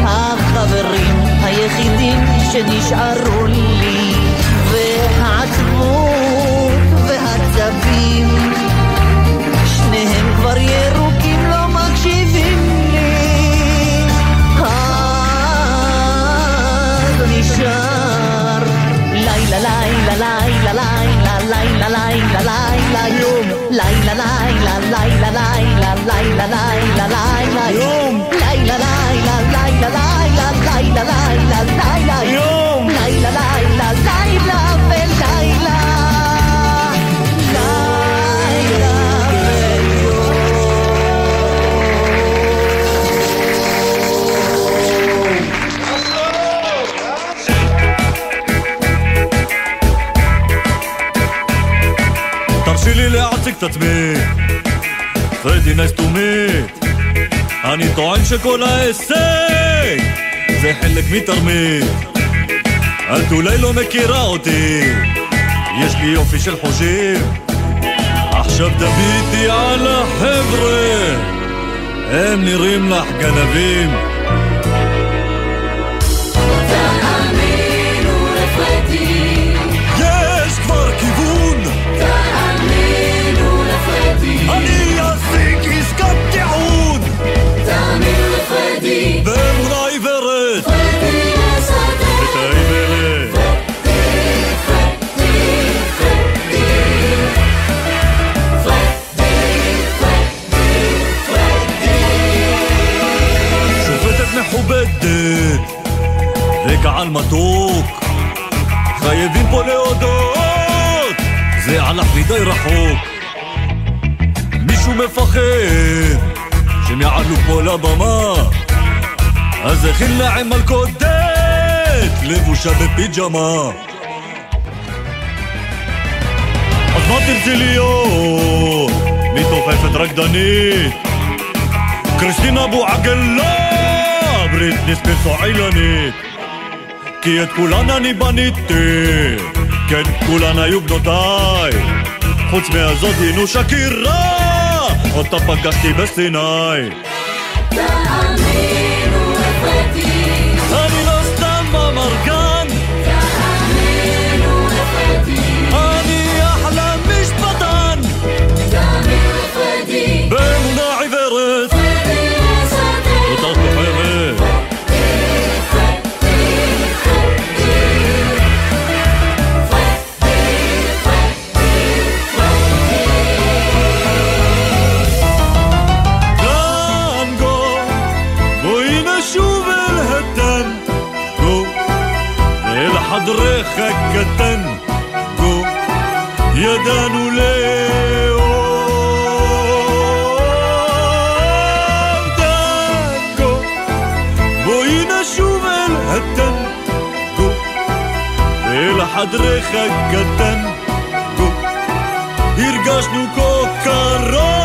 S25: החברים היחידים שנשארו לי יום לילה לילה לילה לילה לילה לילה לילה יום לילה לילה לילה לילה לילה לילה לילה יום
S16: להציג את עצמי. פרדי nice to meet אני טוען שכל ההישג זה חלק מתרמית. את אולי לא מכירה אותי. יש לי יופי של חושים. עכשיו תביטי על החבר'ה. הם נראים לך גנבים
S6: לפרדי,
S16: באמונה עיוורת
S6: פרדי מסדר,
S16: את האיוולת שופטת מכובדת וקהל מתוק חייבים פה להודות זה הלך מדי רחוק. מישהו מפחד שהם יעלו פה לבמה אז הכין להם מלכודת לבושה בפיג'מה אז מה תרצי להיות? מתעופפת רקדנית. קריסטינה אבו עגלה בריטני ספירס או עילנית. כי את כולן אני בניתי כן, כולן היו בנותיי. חוץ מהזאת הינו שקירה אותה פגשתי בסיני.
S6: תאמינו
S16: חדרך
S6: הקטן, כה
S16: ידענו לאהוב דרכו. בואי נשוב אל הטנקו, ואל חדרך הקטן,
S9: כה הרגשנו כה קרוב.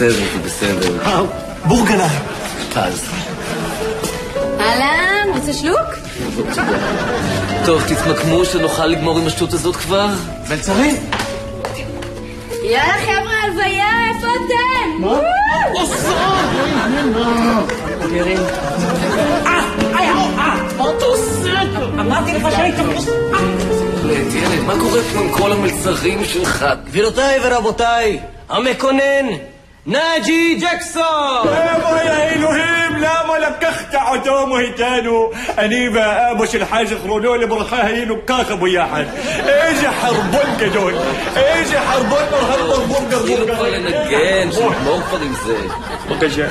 S28: בסדר, זה בסדר.
S29: בורגנה.
S28: אז.
S30: אהלן, רוצה שלוק?
S28: טוב, תתמקמו שנוכל לגמור עם השטות הזאת כבר.
S29: מלצרים?
S30: יאללה חבר'ה, הלוויה, איפה אתם?
S29: מה?
S31: אמרתי לך שהיית...
S28: ילד, ילד, מה קורה פה עם כל המלצרים שלך?
S6: גבירותיי ורבותיי, המקונן, ناجي جاكسون.
S16: يا الهيم لا ملك اختع دوم هيتانو انيبا مش الحاج خرونولي برخاها ينو كاخب ويا حد إيجي حربون جدول إيجي حربون مرهبر برجر
S28: برجر نجان شوف موفق إزاي بقجا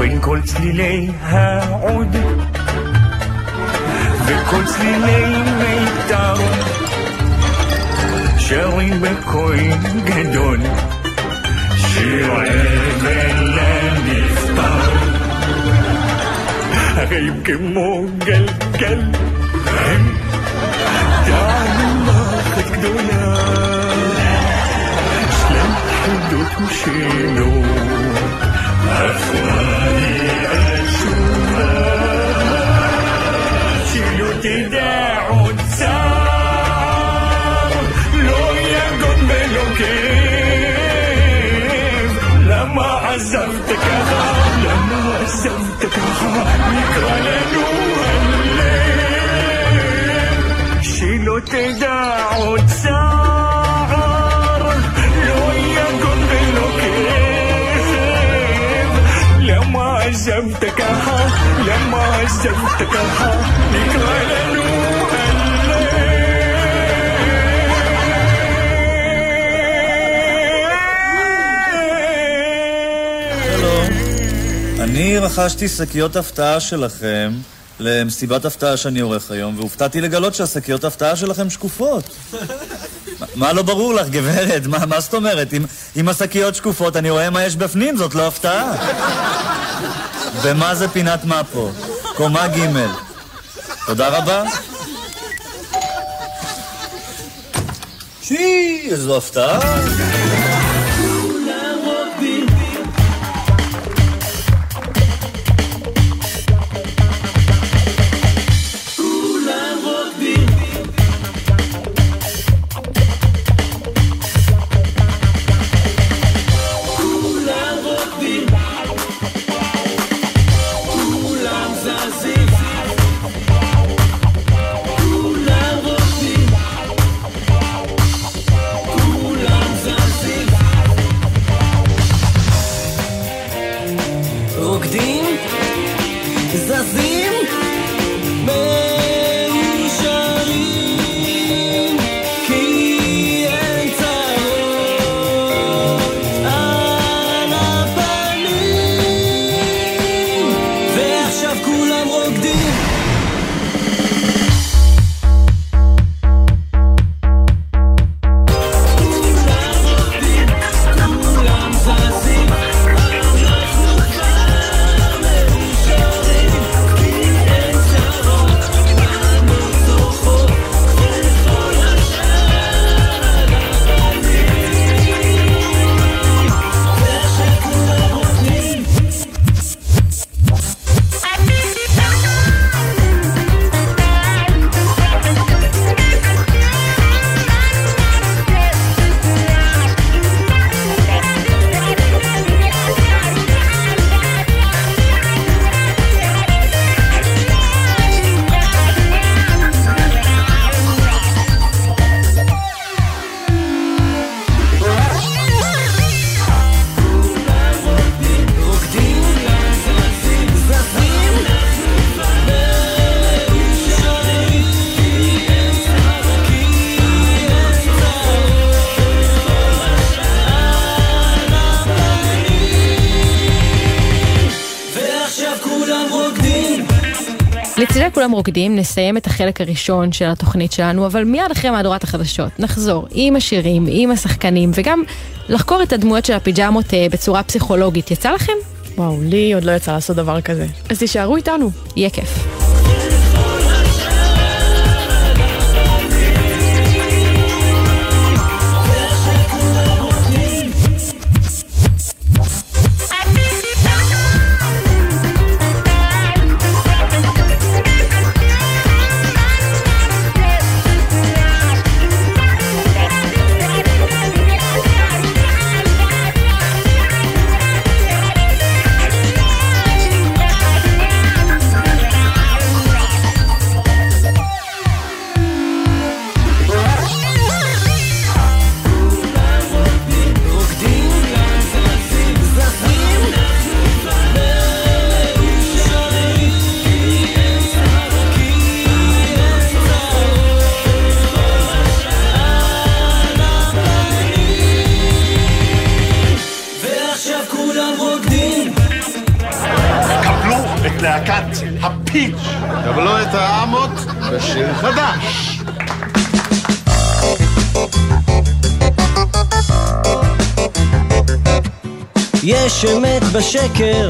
S28: بنكلت
S16: ليها عودك כל צלילי העוד וכל צלילי מיתר שרים בקול גדול שיר אבל הנפטר החיים כמו גלגל הם תעמחת גדולה שלם חדות ושילות אכולי אשובה שלא תדע עוד צער לא יגון ולא כאב למה עזבת ככה? למה עזבת ככה? נקרא
S9: אני רכשתי שקיות הפתעה שלכם למסיבת הפתעה שאני עורך היום, והופתעתי לגלות שהשקיות הפתעה שלכם שקופות. מה- לא ברור לך, גברת? מה, זאת אומרת? אם השקיות שקופות, אני רואה מה יש בפנים, זאת לא הפתעה. ומה זה פינת מפו? קומה ג' תודה רבה. שי, איזו הפתעה.
S32: רוקדים,
S4: נסיים את החלק הראשון של התוכנית שלנו, אבל מיד אחרי מהדורת החדשות נחזור עם השירים, עם השחקנים, וגם לחקור את הדמויות של הפיג'מות אה, בצורה פסיכולוגית. יצא לכם?
S3: וואו, לי עוד לא יצא לעשות דבר כזה. אז תישארו איתנו.
S4: יהיה כיף.
S6: יש אמת בשקר,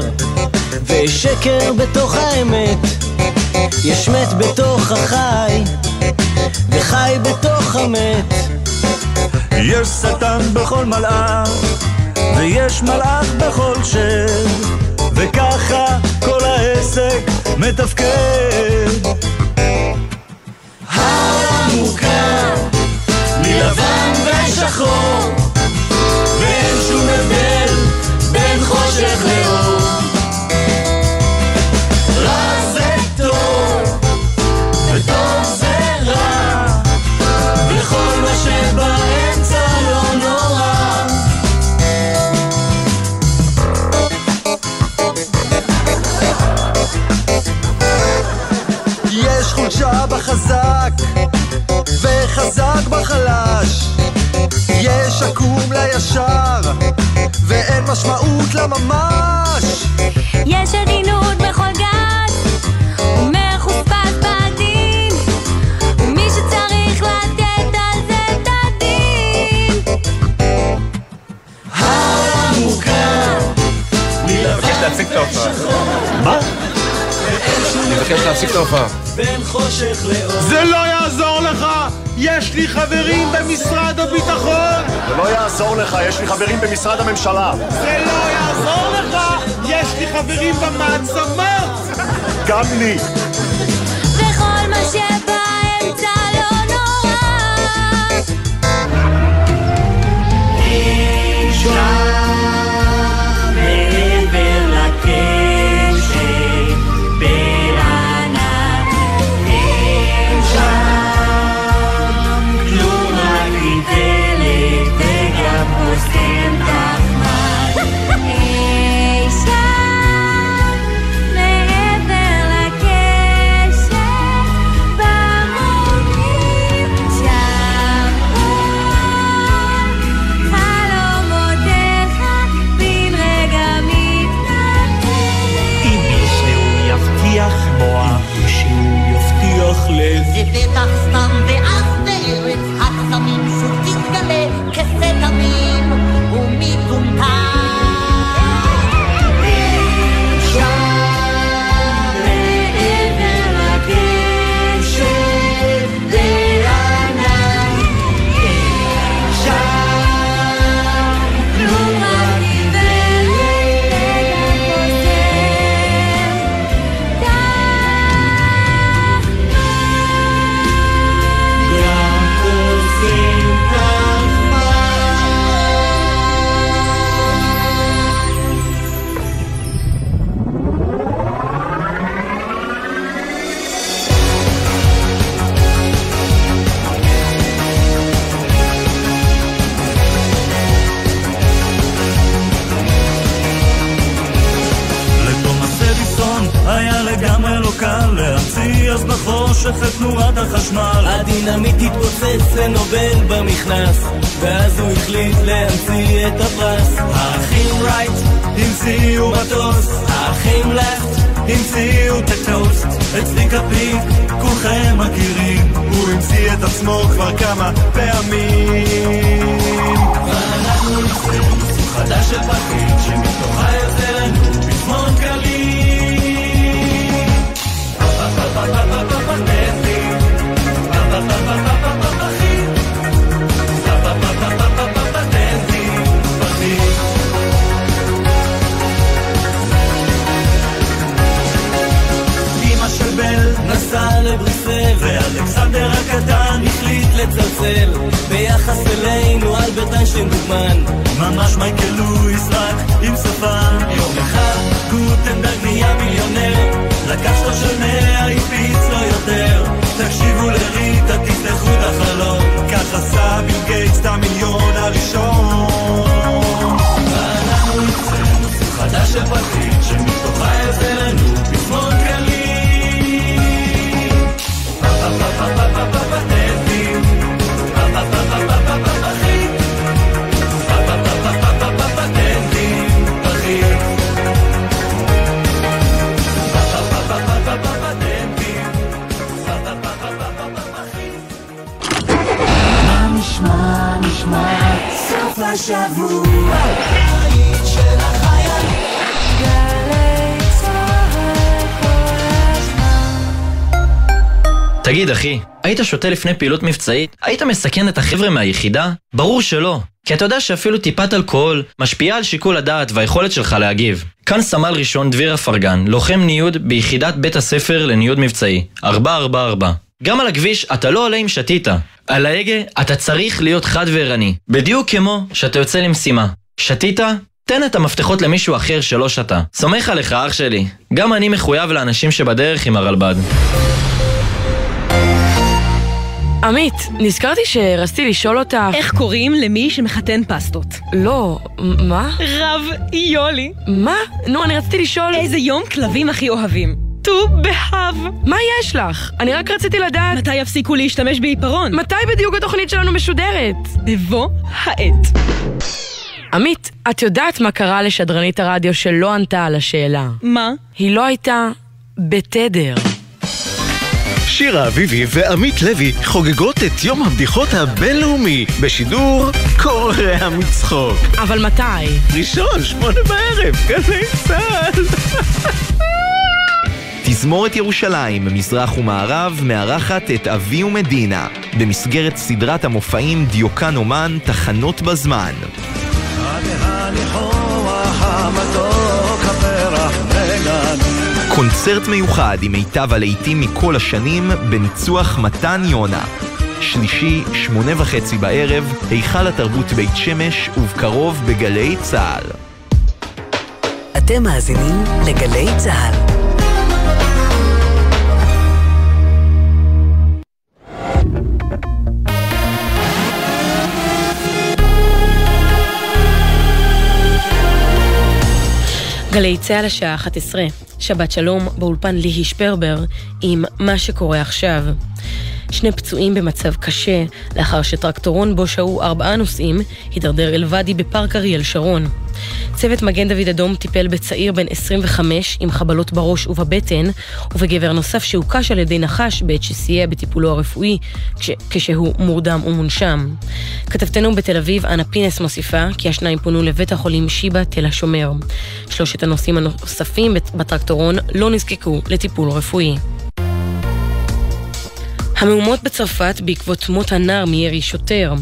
S6: ושקר בתוך האמת. יש מת בתוך החי, וחי בתוך המת.
S16: יש שטן בכל מלאך, ויש מלאך בכל שם, וככה כל העסק מתפקד.
S6: העולם מורכב מלבן ושחור,
S33: לישר, ואין משמעות לממש.
S30: יש עדינות בכל גת, ומחוספס בעדין, ומי שצריך לתת על זה את הדין.
S6: העולם מורכב
S34: מבקש להפסיק את ההופעה. מה? אני מבקש להפסיק את ההופעה.
S6: בין חושך לאור.
S33: זה לא יעזור לך! יש לי חברים במשרד הביטחון!
S35: זה לא יעזור לך, יש לי חברים במשרד הממשלה.
S33: זה לא יעזור לך! יש לי חברים במעצמות!
S35: גם לי.
S30: וכל מה שבאמצע
S16: את תנועת החשמל.
S6: הדינמיט התפוצץ לנובל במכנס ואז הוא החליט להמציא את הפרס האחים רייט המציאו מטוס האחים לפט
S16: המציאו את הטוסט, את צביקה פיק, כולכם מכירים, הוא המציא את עצמו כבר כמה פעמים. ואנחנו נמצאים חדש של פרקים, לצלצל. ביחס אלינו אלברט איינשטיין דוגמן ממש מייקל לואיס רק עם שפם יום אחד גוטנברג נהיה מיליונר. לקח שלו של מאה הפיץ לו יותר. תקשיבו לריטה תפתחו את החלום. כך עשה ביל גייטס את המיליון הראשון. ואנחנו סוג חדש פרטים שמתוכה יוצא לנו
S30: השבוע.
S36: תגיד אחי, היית שותה לפני פעילות מבצעית? היית מסכן את החבר'ה מהיחידה? ברור שלא. כי אתה יודע שאפילו טיפת אלכוהול משפיעה על שיקול הדעת והיכולת שלך להגיב. כאן סמל ראשון דביר אפרגן, לוחם ניוד ביחידת בית הספר לניוד מבצעי, 444. גם על הכביש אתה לא עולה אם שתית. על ההגה אתה צריך להיות חד וערני. בדיוק כמו שאתה יוצא למשימה. שתית? תן את המפתחות למישהו אחר שלא שתה. סומך עליך אח שלי. גם אני מחויב לאנשים שבדרך עם הרלב"ד.
S37: עמית, נזכרתי שרציתי לשאול אותך...
S1: איך קוראים למי שמחתן פסטות?
S37: לא, מה?
S1: רב יולי.
S37: מה? נו, אני רציתי לשאול...
S1: איזה יום כלבים הכי אוהבים? ט"ו באב.
S37: מה יש לך? אני רק רציתי לדעת...
S1: מתי יפסיקו להשתמש בעיפרון?
S37: מתי בדיוק התוכנית שלנו משודרת?
S1: בבוא העת.
S37: עמית, את יודעת מה קרה לשדרנית הרדיו שלא ענתה על השאלה?
S1: מה?
S37: היא לא הייתה בתדר.
S38: שירה אביבי ועמית לוי חוגגות את יום הבדיחות הבינלאומי בשידור קורע מצחוק.
S37: אבל מתי?
S38: ראשון, שמונה בערב, גלי צה"ל.
S39: תזמורת ירושלים, מזרח ומערב, מארחת את אבי ומדינה, במסגרת סדרת המופעים דיוקן אומן, תחנות בזמן. קונצרט מיוחד עם מיטב הלהיטים מכל השנים, בניצוח מתן יונה. שלישי, שמונה וחצי בערב, היכל התרבות בית שמש, ובקרוב בגלי צה"ל.
S40: אתם מאזינים לגלי צה"ל.
S1: גלי צה"ל השעה 11, שבת שלום באולפן ליהי שפרבר עם מה שקורה עכשיו. שני פצועים במצב קשה לאחר שטרקטורון בו שהו ארבעה נוסעים הידרדר אל ואדי בפארק אריאל שרון. צוות מגן דוד אדום טיפל בצעיר בן 25 עם חבלות בראש ובבטן ובגבר נוסף שהוקש על ידי נחש בעת שסייע בטיפולו הרפואי כש- כשהוא מורדם ומונשם. כתבתנו בתל אביב, אנה פינס מוסיפה כי השניים פונו לבית החולים שיבא תל השומר. שלושת הנוסעים הנוספים בטרקטורון לא נזקקו לטיפול רפואי. המהומות בצרפת בעקבות מות הנער מירי שוטר.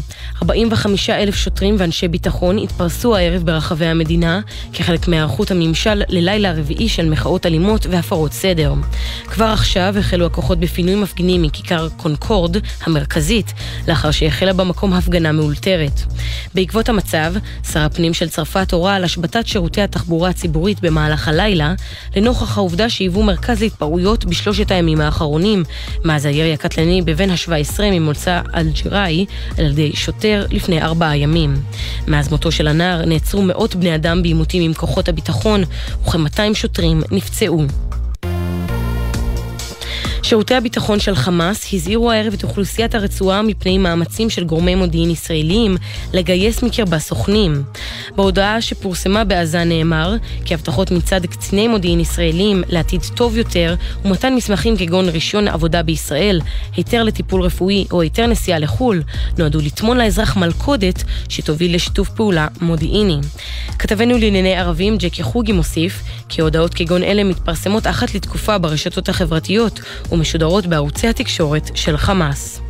S1: 45 אלף שוטרים ואנשי ביטחון התפרסו הערב ברחבי המדינה כחלק מהיערכות הממשל ללילה הרביעי של מחאות אלימות והפרות סדר. כבר עכשיו החלו הכוחות בפינוי מפגינים מכיכר קונקורד המרכזית, לאחר שהחלה במקום הפגנה מאולתרת. בעקבות המצב, שר הפנים של צרפת הורה על השבתת שירותי התחבורה הציבורית במהלך הלילה, לנוכח העובדה שהיוו מרכז להתפרעויות בשלושת הימים האחרונים, מאז הירי הקטלני בבן ה-17 ממוצא אלג'יראי על ידי שוטר לפני ארבעה ימים. מאז מותו של הנער נעצרו מאות בני אדם בעימותים עם כוחות הביטחון, וכ-200 שוטרים נפצעו. שירותי הביטחון של חמאס הזהירו הערב את אוכלוסיית הרצועה מפני מאמצים של גורמי מודיעין ישראלים לגייס מקרבה סוכנים. בהודעה שפורסמה בעזה נאמר כי הבטחות מצד קציני מודיעין ישראלים לעתיד טוב יותר ומתן מסמכים כגון רישיון עבודה בישראל, היתר לטיפול רפואי או היתר נסיעה לחו"ל, נועדו לטמון לאזרח מלכודת שתוביל לשיתוף פעולה מודיעיני. כתבנו לענייני ערבים ג'קי חוגי מוסיף כי הודעות כגון אלה מתפרסמות אחת לתקופה ברשתות החברתיות ומשודרות בערוצי התקשורת של חמאס.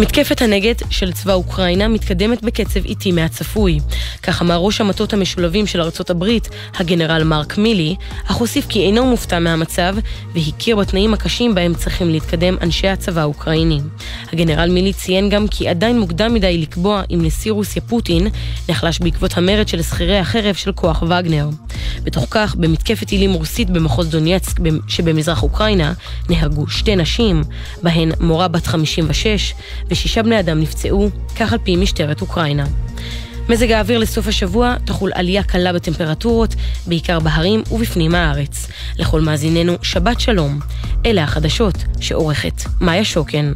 S1: מתקפת הנגד של צבא אוקראינה מתקדמת בקצב איטי מהצפוי. כך אמר ראש המטות המשולבים של ארצות הברית, הגנרל מרק מילי, אך הוסיף כי אינו מופתע מהמצב, והכיר בתנאים הקשים בהם צריכים להתקדם אנשי הצבא האוקראיני. הגנרל מילי ציין גם כי עדיין מוקדם מדי לקבוע אם נשיא רוסיה פוטין נחלש בעקבות המרד של שכירי החרב של כוח וגנר. בתוך כך, במתקפת טילים רוסית במחוז דונייצק שבמזרח אוקראינה, נהרגו שתי נשים, בהן מורה בת 56, ושישה בני אדם נפצעו, כך על פי משטרת אוקראינה. מזג האוויר לסוף השבוע תחול עלייה קלה בטמפרטורות, בעיקר בהרים ובפנים הארץ. לכל מאזיננו, שבת שלום. אלה החדשות שעורכת מאיה שוקן.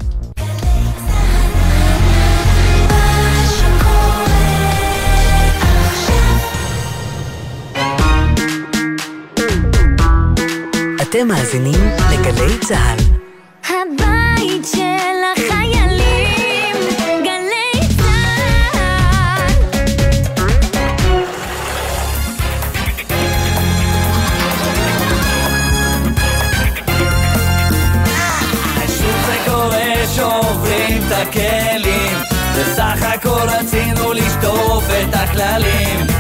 S40: אתם מאזינים לגלי צה"ל.
S6: את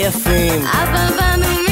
S6: יפים.
S30: אבל באנו מנתניה,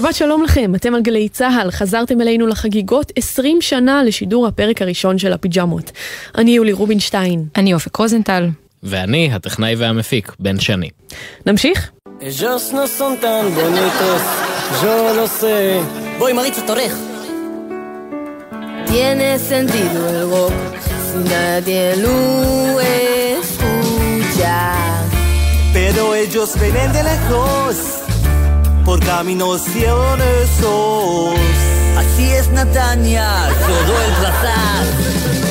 S3: שבת שלום לכם, אתם על גלי צה"ל, חזרתם אלינו לחגיגות 20 שנה לשידור הפרק הראשון של הפיג'מות. אני יולי רובינשטיין.
S4: אני אופק רוזנטל.
S41: ואני, הטכנאי והמפיק, בן שני.
S3: נמשיך?
S30: Tiene sentido el rock si nadie lo escucha.
S6: Pero ellos vienen de lejos, por caminos cielosos. Así es, Natania, todo el placer.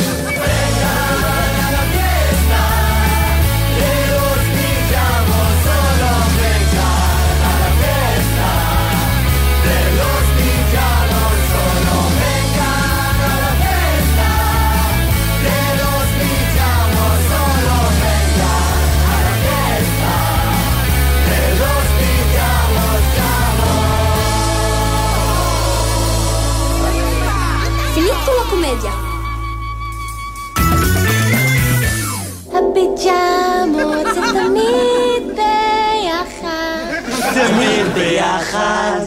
S30: הפיג'מות זה תמיד ביחד.
S6: תמיד ביחד.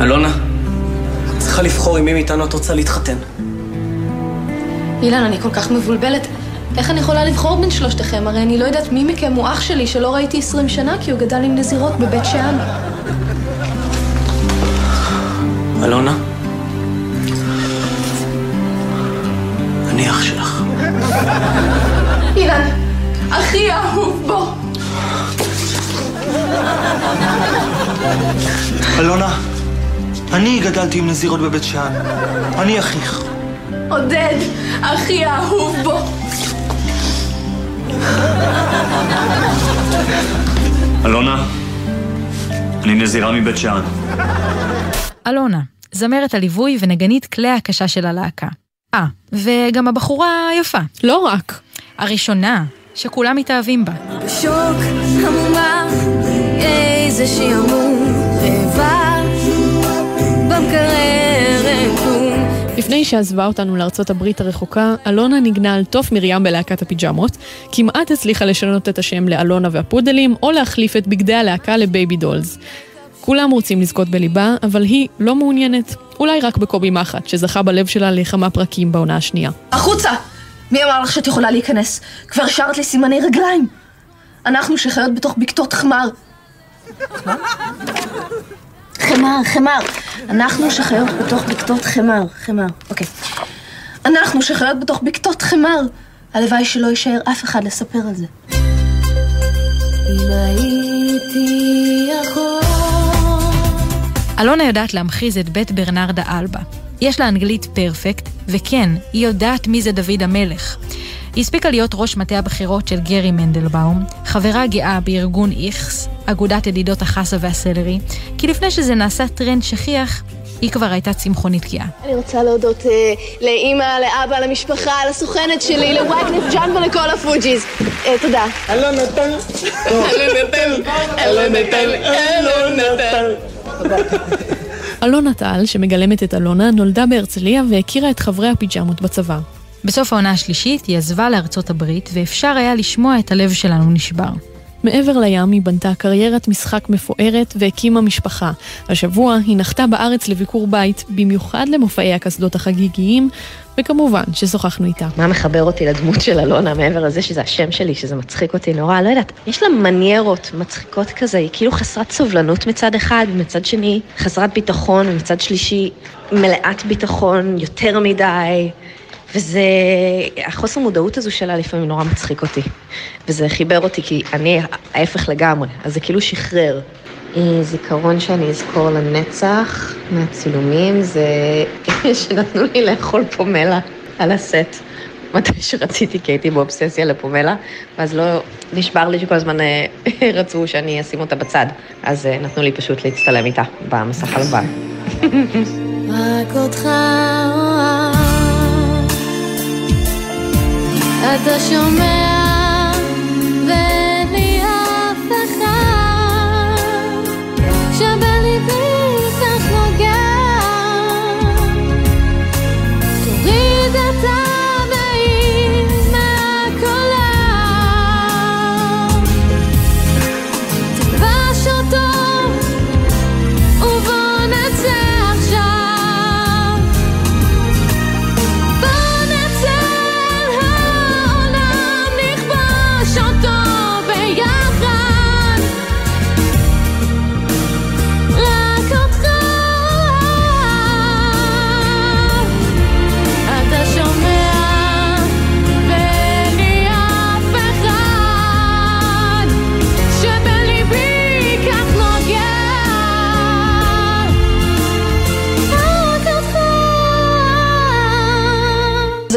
S42: אלונה, את צריכה לבחור עם מי מאיתנו את רוצה להתחתן.
S43: אילן, אני כל כך מבולבלת. איך אני יכולה לבחור בין שלושתכם? הרי אני לא יודעת מי מכם הוא אח שלי שלא ראיתי 20 שנה כי הוא גדל עם נזירות בבית שאן.
S42: אלונה? אני אח שלך.
S43: אילן, אחי האהוב בו.
S33: אלונה, אני גדלתי עם נזירות בבית שאן. אני אחיך.
S43: עודד, אחי האהוב בו.
S9: אלונה, אני נזירה מבית שאן.
S4: אלונה, זמרת הליווי ונגנית כלי הקשה של הלהקה. אה, וגם הבחורה היפה.
S3: לא רק.
S4: הראשונה, שכולם מתאהבים בה.
S30: בשוק המומה, איזה שעמום, רעבה, במקרר אין כלום.
S3: לפני שעזבה אותנו לארצות הברית הרחוקה, אלונה ניגנה על תוף מרים בלהקת הפיג'מות, כמעט הצליחה לשנות את השם לאלונה והפודלים, או להחליף את בגדי הלהקה לבייבי דולס. כולם רוצים לזכות בליבה, אבל היא לא מעוניינת. אולי רק בקובי מחט, שזכה בלב שלה לכמה פרקים בעונה השנייה.
S43: החוצה! מי אמר לך שאת יכולה להיכנס? כבר השארת לי סימני רגליים. אנחנו שחיות בתוך בקתות חמר. חמר, חמר. אנחנו שחיות בתוך בקתות חמר. חמר, אוקיי. אנחנו שחיות בתוך בקתות חמר. הלוואי שלא יישאר אף אחד לספר על זה.
S30: אם הייתי יכול...
S4: אלונה יודעת להמחיז את בית ברנרדה אלבה. יש לה אנגלית perfect, וכן, היא יודעת מי זה דוד המלך. היא הספיקה להיות ראש מטה הבחירות של גרי מנדלבאום, חברה גאה בארגון איכס, אגודת ידידות החסה והסלרי, כי לפני שזה נעשה טרנד שכיח, היא כבר הייתה צמחונית גאה.
S43: אני רוצה להודות אה, לאימא, לאבא, למשפחה, לסוכנת שלי, ל Wyclef Jean ולכל ה Fugees. אה, תודה.
S44: אלון נתן, אלון נתן, אלון נתן, אלון נתן.
S3: אלונה טל, שמגלמת את אלונה, נולדה בהרצליה והכירה את חברי הפיג'מות בצבא.
S4: בסוף העונה השלישית היא עזבה לארצות הברית, ואפשר היה לשמוע את הלב שלנו נשבר.
S3: מעבר לים היא בנתה קריירת משחק מפוארת והקימה משפחה. השבוע היא נחתה בארץ לביקור בית, במיוחד למופעי הקסדות החגיגיים, וכמובן ששוחחנו איתה.
S45: מה מחבר אותי לדמות של אלונה, מעבר לזה שזה השם שלי, שזה מצחיק אותי נורא, לא יודעת, יש לה מניירות מצחיקות כזה, היא כאילו חסרת סובלנות מצד אחד, ומצד שני חסרת ביטחון, ומצד שלישי מלאת ביטחון יותר מדי, וזה, החוסר מודעות הזו שלה לפעמים נורא מצחיק אותי, וזה חיבר אותי כי אני ההפך לגמרי, אז זה כאילו שחרר. אה, זיכרון שאני אזכור לנצח מהצילומים זה שנתנו לי לאכול פומלה על הסט. מתי שרציתי, כי הייתי באובססיה לפומלה, ואז לא נשבר לי שכל הזמן אה, רצו שאני אשים אותה בצד. אז אה, נתנו לי פשוט להצטלם איתה במסך הלבן.
S30: רק אותך אוהב. אתה שומע ואין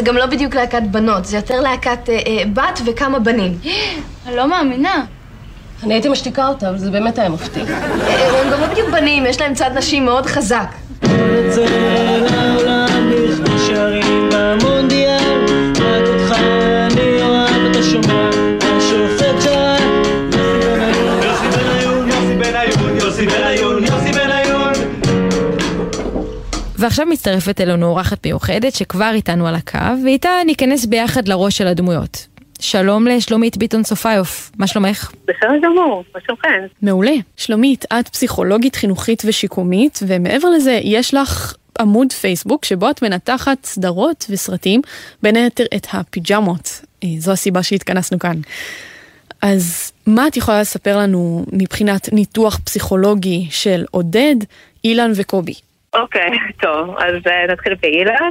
S43: זה גם לא בדיוק להקת בנות, זה יותר להקת אה, אה, בת וכמה בנים.
S30: אני לא מאמינה.
S43: אני הייתי משתיקה אותה, אבל זה באמת היה מפתיע. הם גם לא בדיוק בנים, יש להם צד נשי מאוד חזק.
S4: ועכשיו מצטרפת אלינו אורחת מיוחדת שכבר איתנו על הקו, ואיתה ניכנס ביחד לראש של הדמויות. שלום לשלומית ביטון סופיוף, מה שלומך?
S46: בסדר גמור, מה שלומכם?
S3: מעולה. שלומית, את פסיכולוגית חינוכית ושיקומית, ומעבר לזה, יש לך עמוד פייסבוק שבו את מנתחת סדרות וסרטים, בין היתר את הפיג'מות. אה, זו הסיבה שהתכנסנו כאן. אז מה את יכולה לספר לנו מבחינת ניתוח פסיכולוגי של עודד, אילן וקובי?
S46: אוקיי, טוב, אז אה, נתחיל באילן.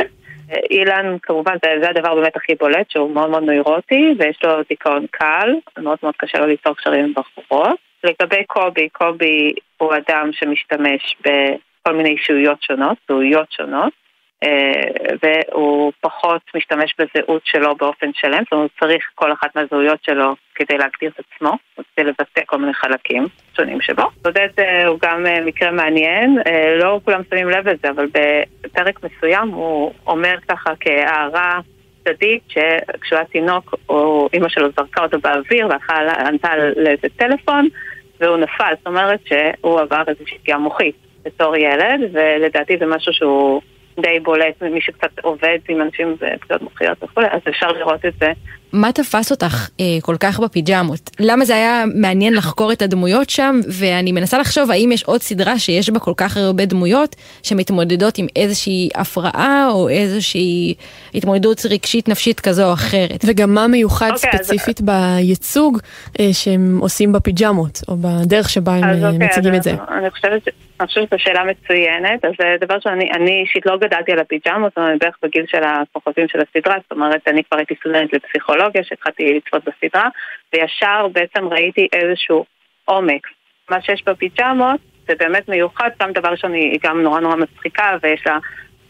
S46: אה, אילן, כמובן, זה, זה הדבר באמת הכי בולט, שהוא מאוד מאוד נוירוטי, ויש לו דיכאון קל, מאוד מאוד קשה לו ליצור קשרים עם בחורות. לגבי קובי, קובי הוא אדם שמשתמש בכל מיני אישויות שונות, זהויות שונות, והוא פחות משתמש בזהות שלו באופן שלם, זאת אומרת, הוא צריך כל אחת מהזהויות שלו כדי להגדיר את עצמו, כדי לבטא כל מיני חלקים שונים שבו. עודד אה, הוא גם אה, מקרה מעניין, אה, לא כולם שמים לב לזה, אבל בפרק מסוים הוא אומר ככה כהערה צדדית, שכשהוא היה תינוק, אימא שלו זרקה אותו באוויר, ואחר ענתה לאיזה טלפון, והוא נפל, זאת אומרת שהוא עבר איזושהי פגיעה מוחית בתור ילד, ולדעתי זה משהו שהוא די בולט ממי שקצת עובד עם אנשים בפגיעות מוחיות וכולי, אז אפשר לראות את זה.
S4: מה תפס אותך אה, כל כך בפיג'מות? למה זה היה מעניין לחקור את הדמויות שם? ואני מנסה לחשוב האם יש עוד סדרה שיש בה כל כך הרבה דמויות שמתמודדות עם איזושהי הפרעה או איזושהי התמודדות רגשית נפשית כזו או אחרת.
S3: וגם מה מיוחד
S46: אוקיי, אז-
S3: ספציפית בייצוג אה, שהם עושים בפיג'מות, או בדרך שבה הם
S46: אז
S3: אה,
S46: אוקיי,
S3: מציגים
S46: אז
S3: את זה.
S46: אני חושבת, אני חושבת שזו שאלה מצוינת, אז דבר שאני אני אישית לא גדלתי על הפיג'מות, אני בערך בגיל של הכוכבים של הסדרה, זאת אומרת, אני כבר הייתי סטודנט לפסיכולוגיה, שהתחלתי לצפות בסדרה, וישר בעצם ראיתי איזשהו עומק. מה שיש בפיג'מות זה באמת מיוחד, גם דבר ראשון היא גם נורא נורא מצחיקה, ויש לה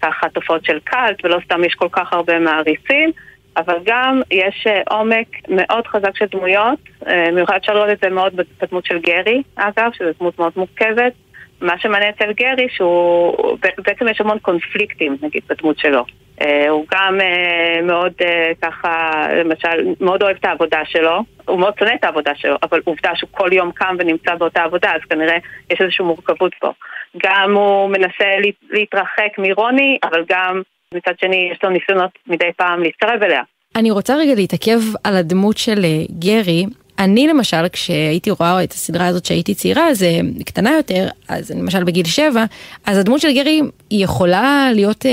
S46: ככה תופעות של קאלט, ולא סתם יש כל כך הרבה מעריצים. אבל גם יש אה, עומק מאוד חזק של דמויות, אה, במיוחד אפשר לראות את זה מאוד בדמות של גרי, אגב, שזו דמות מאוד מורכבת. מה שמעניין אצל גרי שהוא, בעצם יש המון קונפליקטים, נגיד, בדמות שלו. אה, הוא גם אה, מאוד אה, ככה, למשל, מאוד אוהב את העבודה שלו, הוא מאוד שונא את העבודה שלו, אבל עובדה שהוא כל יום קם ונמצא באותה עבודה, אז כנראה יש איזושהי מורכבות פה. גם הוא מנסה לה- להתרחק מרוני, אבל גם מצד שני יש לו ניסיונות מדי פעם להתקרב אליה.
S4: אני רוצה רגע להתעכב על הדמות של גרי. אני למשל, כשהייתי רואה את הסדרה הזאת שהייתי צעירה, זה קטנה יותר, אז למשל בגיל שבע, אז הדמות של גרי היא יכולה להיות אה,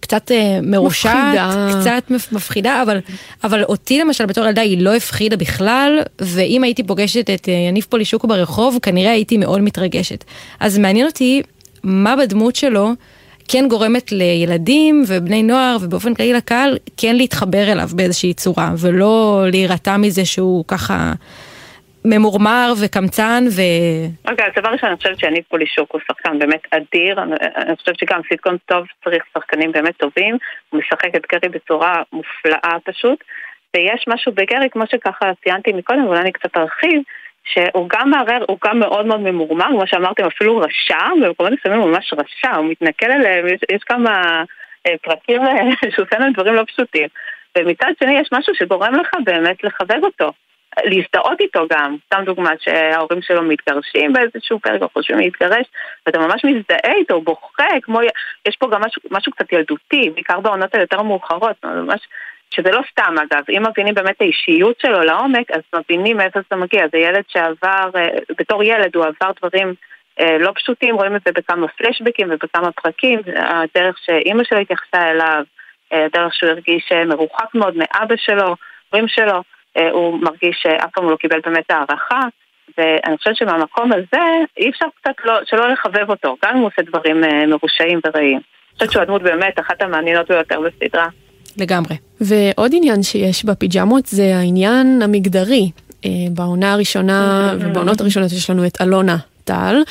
S4: קצת אה, מרושעת,
S3: מפחידה.
S4: קצת מפ- מפחידה, אבל, אבל אותי למשל בתור ילדה היא לא הפחידה בכלל, ואם הייתי פוגשת את אה, יניב פולישוקו ברחוב, כנראה הייתי מאוד מתרגשת. אז מעניין אותי מה בדמות שלו כן גורמת לילדים ובני נוער ובאופן כללי לקהל כן להתחבר אליו באיזושהי צורה ולא להירתע מזה שהוא ככה ממורמר וקמצן ו...
S46: אוקיי, אז דבר ראשון, אני חושבת שיניב פולישוק הוא שחקן באמת אדיר, אני, אני חושבת שגם סיטקום טוב צריך שחקנים באמת טובים, הוא משחק את גרי בצורה מופלאה פשוט, ויש משהו בגרי, כמו שככה ציינתי מקודם, ואולי אני קצת ארחיב, שהוא גם מערער, הוא גם מאוד מאוד ממורמר, כמו שאמרתם, אפילו רשע, במקומות מסוימים הוא ממש רשע, הוא מתנכל אליהם, יש, יש כמה אה, פרקים אה, שהוא עושה להם דברים לא פשוטים. ומצד שני יש משהו שגורם לך באמת לחבב אותו. להזדהות איתו גם, סתם דוגמא שההורים שלו מתגרשים באיזשהו פרק או חושבים להתגרש ואתה ממש מזדהה איתו, הוא בוכה, כמו, יש פה גם משהו, משהו קצת ילדותי, בעיקר בעונות היותר מאוחרות, ממש, שזה לא סתם אגב, אם מבינים באמת האישיות שלו לעומק, אז מבינים מאיפה זה מגיע, זה ילד שעבר, אה, בתור ילד הוא עבר דברים אה, לא פשוטים, רואים את זה בכמה פלשבקים ובכמה פרקים, הדרך שאימא שלו התייחסה אליו, אה, הדרך שהוא הרגיש מרוחק מאוד מאבא שלו, הורים שלו, הוא מרגיש שאף פעם הוא לא קיבל באמת הערכה, ואני חושבת שמהמקום הזה אי אפשר קצת לא, שלא לחבב אותו, גם אם הוא עושה דברים מרושעים ורעים. אני חושבת שהוא הדמות באמת אחת המעניינות ביותר בסדרה.
S4: לגמרי.
S3: ועוד עניין שיש בפיג'מות זה העניין המגדרי. אה, בעונה הראשונה ובעונות הראשונות יש לנו את אלונה טל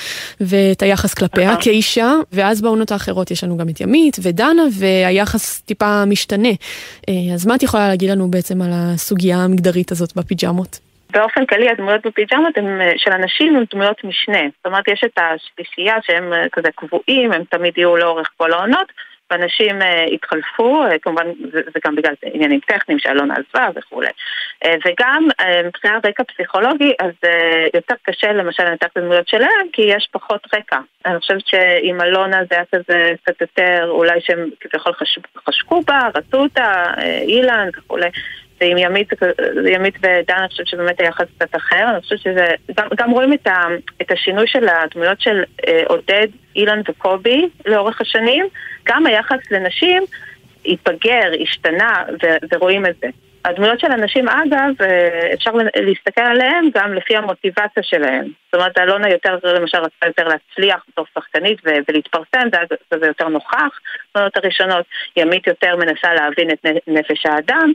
S3: ואת היחס כלפיה כאישה, ואז בעונות האחרות יש לנו גם את ימית ודנה והיחס טיפה משתנה. אה, אז מה את יכולה להגיד לנו בעצם על הסוגיה המגדרית הזאת בפיג'מות?
S46: באופן כללי הדמויות בפיג'מות הם, אה, של הנשים הן דמויות משנה. זאת אומרת, יש את השלישייה שהם אה, כזה קבועים, הם תמיד יהיו לאורך כל העונות, ואנשים אה, התחלפו, אה, כמובן זה, זה גם בגלל עניינים טכניים שאלונה עזבה וכולי. אה, וגם מבחינת רקע פסיכולוגי, אז יותר קשה למשל לנתח את הדמויות שלהם, כי יש פחות רקע. אני חושבת שעם אלונה זה היה כזה קצת יותר, אולי שהם כביכול חש, חשקו בה, רצו אותה, אילן וכולי. ועם ימית, ימית ודן, אני חושבת שבאמת היחס קצת אחר, אני חושבת שזה, גם, גם רואים את, ה, את השינוי של הדמויות של אה, עודד, אילן וקובי לאורך השנים, גם היחס לנשים התבגר, השתנה, ו, ורואים את זה. הדמויות של הנשים, אגב, אה, אפשר להסתכל עליהן גם לפי המוטיבציה שלהן. זאת אומרת, אלונה יותר, למשל, רצתה יותר להצליח בתור שחקנית ולהתפרסם, זה, זה יותר נוכח בתמונות הראשונות. ימית יותר מנסה להבין את נפש האדם.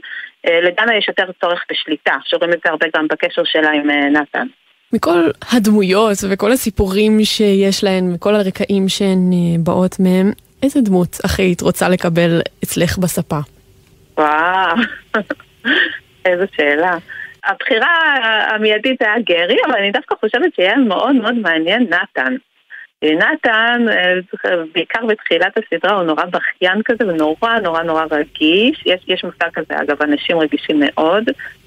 S46: אה, לדנה יש יותר צורך בשליטה, שרואים את זה הרבה גם בקשר שלה עם אה, נתן.
S3: מכל הדמויות וכל הסיפורים שיש להן, וכל הרקעים שהן באות מהם, איזה דמות היית רוצה לקבל אצלך בספה?
S46: וואו, איזו שאלה. הבחירה המיידית היה גרי, אבל אני דווקא חושבת שיהיה מאוד מאוד מעניין נתן. נתן, אה, בעיקר בתחילת הסדרה, הוא נורא בכיין כזה ונורא נורא נורא רגיש. יש, יש מושג כזה, אגב, אנשים רגישים מאוד.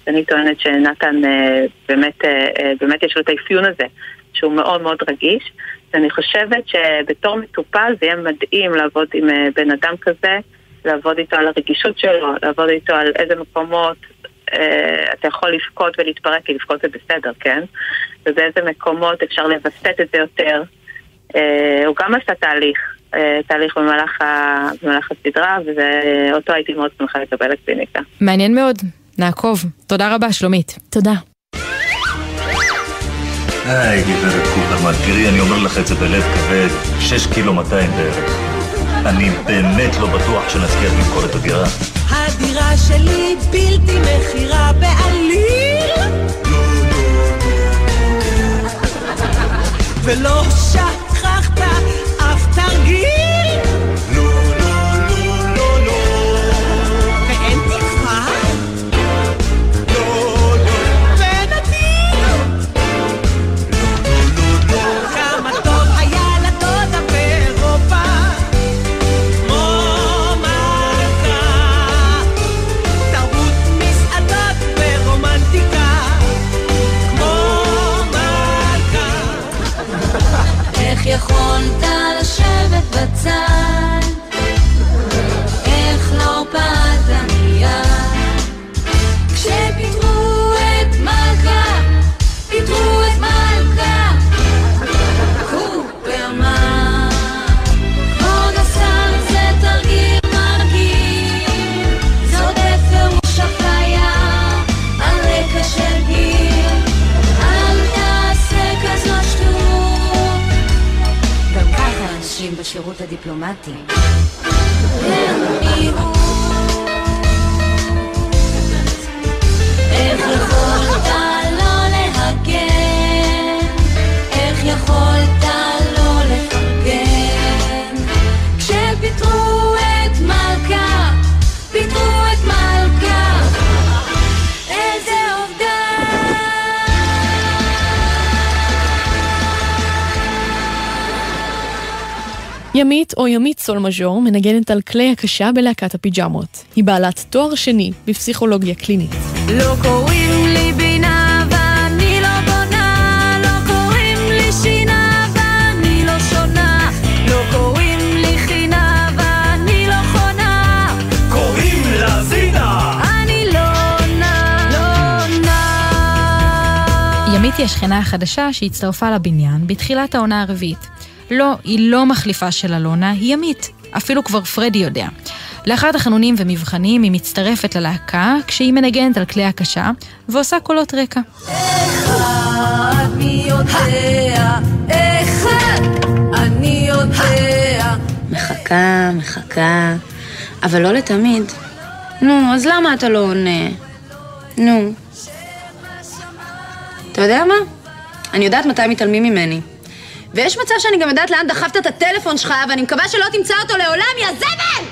S46: אני טוענת שנתן אה, באמת, אה, באמת יש לו את האפיון הזה, שהוא מאוד מאוד רגיש. ואני חושבת שבתור מטופל זה יהיה מדהים לעבוד עם בן אדם כזה, לעבוד איתו על הרגישות שלו, לעבוד איתו על איזה מקומות אה, אתה יכול לבכות ולהתפרק, כי לבכות זה בסדר, כן? ובאיזה מקומות אפשר לווסת את זה יותר. אה, הוא גם עשה תהליך, אה, תהליך במהלך, ה, במהלך הסדרה, ואותו הייתי מאוד שמחה לקבל את קליניקה.
S4: מעניין מאוד, נעקוב. תודה רבה, שלומית.
S3: תודה.
S16: היי, גברת קופרמן, תראי, אני אומר לך את זה בלב כבד, 6 קילו 200 בערך. אני באמת לא בטוח שנזכיר למכור את הדירה.
S6: הדירה שלי בלתי מכירה בעליל ולא שכחת
S3: או ימית סול מז'ור מנגנת על כלי הקשה בלהקת הפיג'מות. היא בעלת תואר שני בפסיכולוגיה קלינית.
S30: לא קוראים לי בינה ואני לא בונה, לא קוראים לי שינה ואני לא שונה, לא קוראים לי חינה ואני לא חונה,
S44: קוראים לה זינה!
S30: אני לא עונה, לא עונה.
S4: ימית היא השכנה החדשה שהצטרפה לבניין בתחילת העונה הרביעית. לא, היא לא מחליפה של אלונה, היא ימית. אפילו כבר פרדי יודע. לאחר תחנונים ומבחנים היא מצטרפת ללהקה כשהיא מנגנת על כלי הקשה ועושה קולות רקע.
S30: אני יודע, אחד, אני יודע.
S43: מחכה, מחכה, אבל לא לתמיד. נו, אז למה אתה לא עונה? נו. אתה יודע מה? אני יודעת מתי מתעלמים ממני. ויש מצב שאני גם יודעת לאן דחפת את הטלפון שלך, ואני מקווה שלא תמצא אותו לעולם, יא זבל!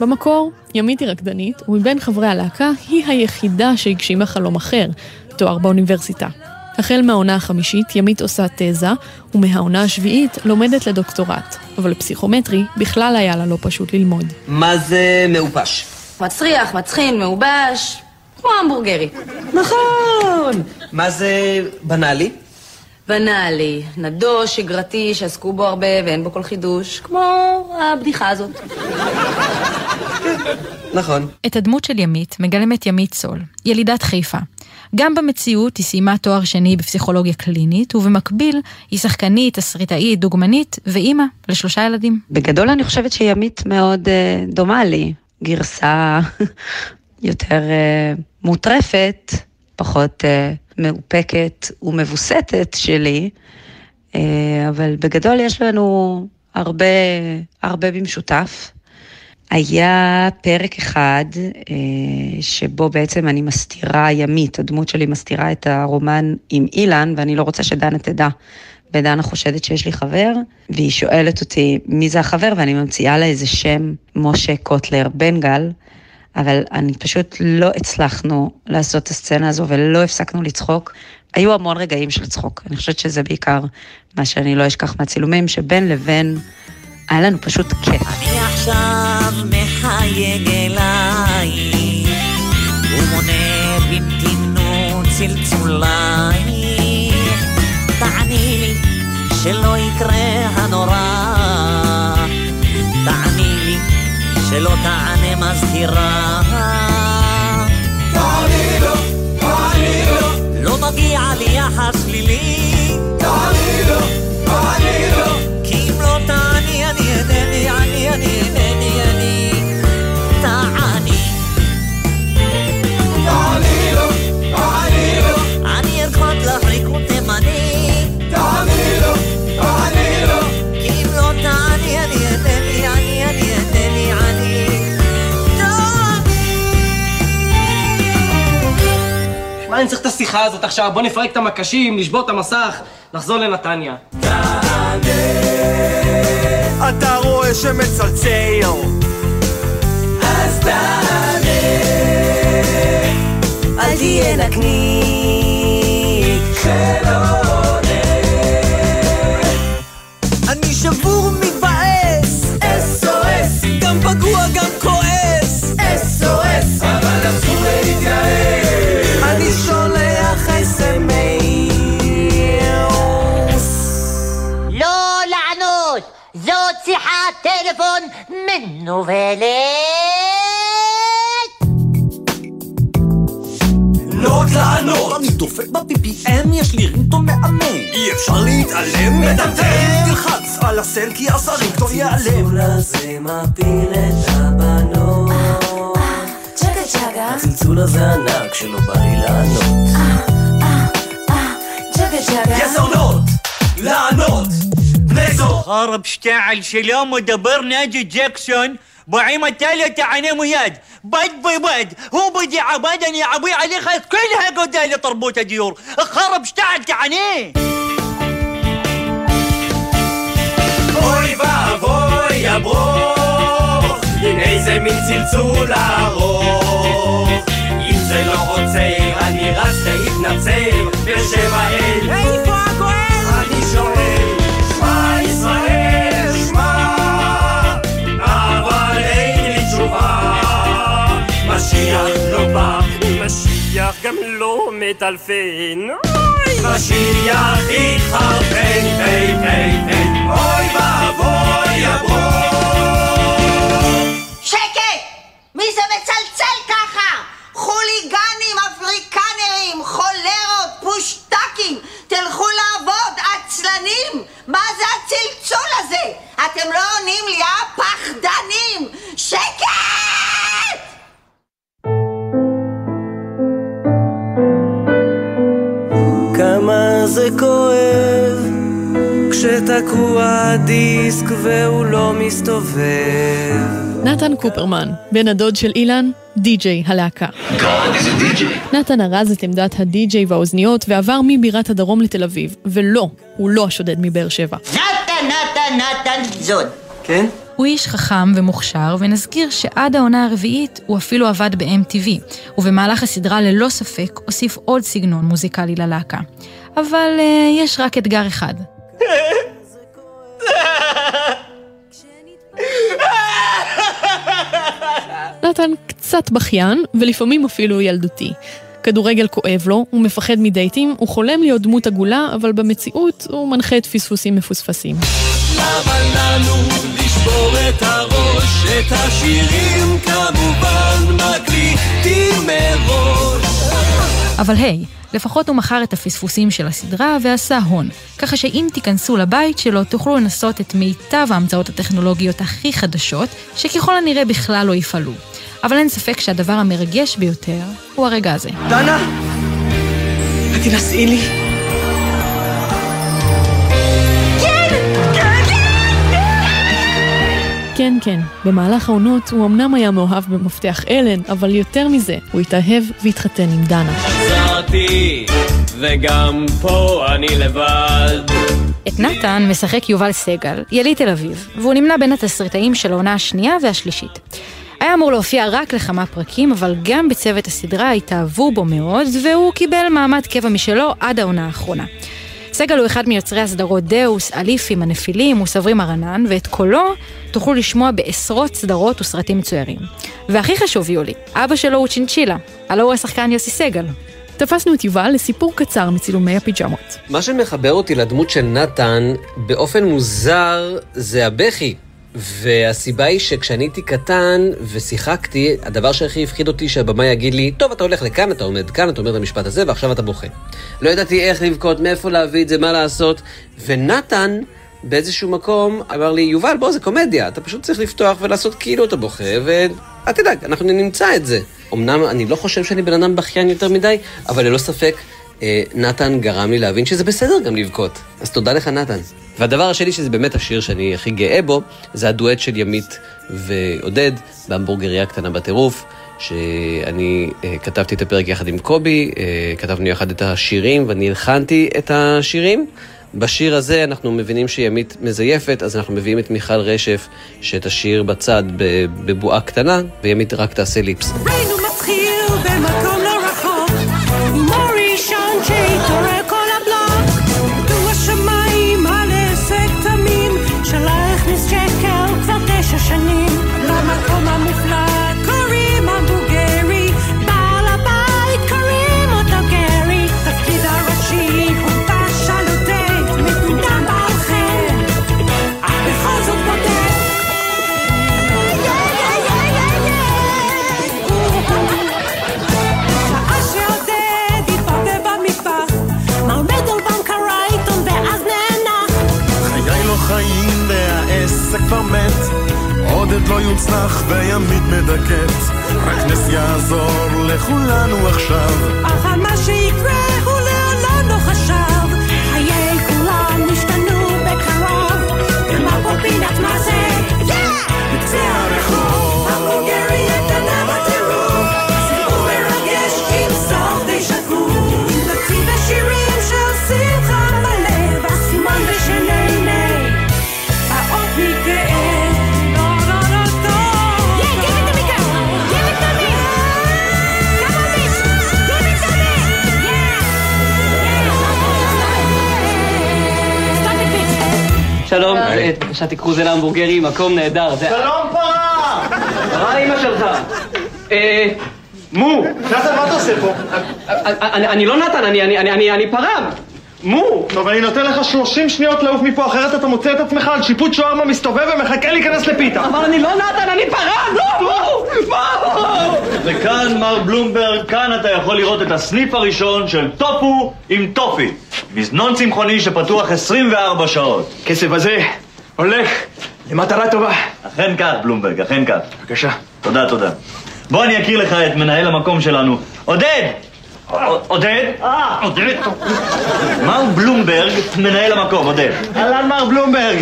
S3: במקור, ימית היא רקדנית, ומבין חברי הלהקה היא היחידה שהגשימה חלום אחר, תואר באוניברסיטה. החל מהעונה החמישית, ימית עושה תזה, ומהעונה השביעית לומדת לדוקטורט. אבל פסיכומטרי בכלל היה לה לא פשוט ללמוד.
S6: מה זה מעופש?
S47: מצריח, מצחין, מעובש, כמו המבורגרי.
S6: נכון! מה זה בנאלי?
S47: בנאלי, נדוש, שגרתי, שעסקו בו הרבה ואין בו כל חידוש, כמו הבדיחה הזאת.
S6: נכון.
S4: את הדמות של ימית מגלמת ימית סול, ילידת חיפה. גם במציאות היא סיימה תואר שני בפסיכולוגיה קלינית, ובמקביל היא שחקנית, תסריטאית, דוגמנית ואימא לשלושה ילדים.
S48: בגדול אני חושבת שימית מאוד אה, דומה לי, גרסה יותר אה, מוטרפת, פחות אה, מאופקת ומבוסתת שלי, אה, אבל בגדול יש לנו הרבה, הרבה במשותף. היה פרק אחד אה, שבו בעצם אני מסתירה ימית, הדמות שלי מסתירה את הרומן עם אילן, ואני לא רוצה שדנה תדע. ודנה חושדת שיש לי חבר, והיא שואלת אותי מי זה החבר, ואני ממציאה לה איזה שם, משה קוטלר בן גל, אבל אני פשוט לא הצלחנו לעשות את הסצנה הזו ולא הפסקנו לצחוק. היו המון רגעים של צחוק, אני חושבת שזה בעיקר מה שאני לא אשכח מהצילומים, שבין לבין היה לנו פשוט כיף.
S25: אני עכשיו מחייג אלייך, ומונה במתינות צלצולייך. תעני לי שלא יקרה הנורא, שלא תענה מזכירה. תעני לו, תעני לו, לא מגיע לי יחס שלילי. תעני לו, תעני לו,
S6: מה, אני צריך את השיחה הזאת עכשיו? בוא נפרק את המקשים, נשבור את המסך, נחזור לנתניה.
S14: אתה רואה שמצלצל
S25: אז תענה, אל תהיה נקניק שלא עונה. אני שבור מתבאס, SOS, גם פגוע גם כועס, SOS, אבל אסור להתייאש.
S23: מנוולת!
S25: לא רק לענות! אני דופק ב-PPM, יש לי רינגטון מהמם. אי אפשר להתעלם, מטמטם! תלחץ על הסל כי אז הרינגטון ייעלם. הצלצול הזה מפיל את הבנות. צ'גה צ'גה. הצלצול הזה ענק שלא בא לי לענות. צ'גה צ'גה. yes or not! לענות! בני זוג!
S49: خرب اشتعل سلام ودبر ناجي جاكسون بعيم التالي تعني مياد بد ببد هو بدي عبادني عبي عليه خلاص كلها قدالي طربوت ديور خرب اشتعل تعني
S25: אוי ואבוי הברוך, עם איזה מין צלצול ארוך. אם זה לא עוצר, אני רץ להתנצל בשם האל. איפה משיח לא בא. משיח גם לא מטלפן. משיח התחרפן, פן, פן, פן. אוי ואבוי הברוך.
S23: שקט! מי זה מצלצל ככה? חוליגנים, אפריקנרים, חולרות, פושטקים, תלכו לעבוד, עצלנים! מה זה הצלצול הזה? אתם לא עונים לי, אה? פחדנים! שקט!
S25: כמה זה כואב כשתקוע הדיסק והוא לא מסתובב.
S3: נתן קופרמן, בן הדוד של אילן, די-ג'יי הלהקה. נתן ארז את עמדת הדי-ג'יי והאוזניות ועבר מבירת הדרום לתל אביב, ולא, הוא לא השודד מבאר שבע.
S23: נתן, נתן, נתן זון.
S6: כן?
S4: הוא איש חכם ומוכשר, ונזכיר שעד העונה הרביעית הוא אפילו עבד ב-MTV, ובמהלך הסדרה ללא ספק הוסיף עוד סגנון מוזיקלי ללהקה. אבל אה, יש רק אתגר אחד.
S3: נתן קצת בכיין, ולפעמים אפילו ילדותי. כדורגל כואב לו, הוא מפחד מדייטים, הוא חולם להיות דמות עגולה, אבל במציאות הוא מנחה את פספוסים מפוספסים.
S6: למה לנו לשבור את הראש? את השירים כמובן מקליטים מראש.
S4: אבל היי, לפחות הוא מכר את הפספוסים של הסדרה ועשה הון. ככה שאם תיכנסו לבית שלו, תוכלו לנסות את מיטב ההמצאות הטכנולוגיות הכי חדשות, שככל הנראה בכלל לא יפעלו. אבל אין ספק שהדבר המרגש ביותר הוא הרגע הזה.
S42: דנה, את תינשאי לי?
S3: כן, כן, במהלך העונות הוא אמנם היה מאוהב במפתח אלן, אבל יותר מזה, הוא התאהב והתחתן עם דנה.
S6: חזרתי, וגם פה אני לבד.
S4: את נתן משחק יובל סגל, יליד תל אביב, והוא נמנה בין התסריטאים של העונה השנייה והשלישית. היה אמור להופיע רק לכמה פרקים, אבל גם בצוות הסדרה התאהבו בו מאוד, והוא קיבל מעמד קבע משלו עד העונה האחרונה. סגל הוא אחד מיוצרי הסדרות דאוס, אליפים, הנפילים וסברים הרנן, ואת קולו תוכלו לשמוע בעשרות סדרות וסרטים מצוירים. והכי חשוב, יולי, אבא שלו הוא צ'ינצ'ילה, הלו הוא השחקן יוסי סגל.
S3: תפסנו את יובל לסיפור קצר מצילומי הפיג'מות.
S42: מה שמחבר אותי לדמות של נתן, באופן מוזר, זה הבכי. והסיבה היא שכשאני הייתי קטן ושיחקתי, הדבר שהכי הפחיד אותי שהבמאי יגיד לי, טוב, אתה הולך לכאן, אתה עומד כאן, אתה אומר את המשפט הזה, ועכשיו אתה בוכה. לא ידעתי איך לבכות, מאיפה להביא את זה, מה לעשות. ונתן, באיזשהו מקום, אמר לי, יובל, בוא, זה קומדיה, אתה פשוט צריך לפתוח ולעשות כאילו אתה בוכה, ואל תדאג, אנחנו נמצא את זה. אמנם אני לא חושב שאני בן אדם בכיין יותר מדי, אבל ללא ספק, נתן גרם לי להבין שזה בסדר גם לבכות. אז תודה לך, נתן. והדבר השני, שזה באמת השיר שאני הכי גאה בו, זה הדואט של ימית ועודד בהמבורגריה קטנה בטירוף, שאני אה, כתבתי את הפרק יחד עם קובי, אה, כתבנו יחד את השירים ואני הלחנתי את השירים. בשיר הזה אנחנו מבינים שימית מזייפת, אז אנחנו מביאים את מיכל רשף שתשיר בצד בבועה קטנה, וימית רק תעשה ליפס.
S50: ראינו מתחיל
S51: יוצלח וימית מדכאת. רק נס יעזור לכולנו עכשיו.
S50: אך על מה שיקרה
S42: שלום, אה, בבקשה תיקחו זה להמבורגרי, מקום נהדר.
S14: שלום פרה!
S42: פרה אימא שלך. אה, מו!
S14: נתן, מה אתה עושה פה?
S42: אני אני לא נתן, אני פרה! מו!
S14: טוב, אני נותן לך 30 שניות לעוף מפה, אחרת אתה מוצא את עצמך על שיפוט שווארמה מסתובב ומחכה להיכנס לפיתה.
S42: אבל אני לא נתן, אני פרה! לא! מו! מו!
S9: וכאן, מר בלומברג, כאן אתה יכול לראות את הסניף הראשון של טופו עם טופי. מזנון צמחוני שפתוח 24 שעות.
S14: כסף הזה הולך למטרה טובה.
S9: אכן כך, בלומברג, אכן כך.
S14: בבקשה.
S9: תודה, תודה. בוא אני אכיר לך את מנהל המקום שלנו. עודד! עודד? עודד? מר בלומברג, מנהל המקום, עודד.
S14: אהלן מר בלומברג.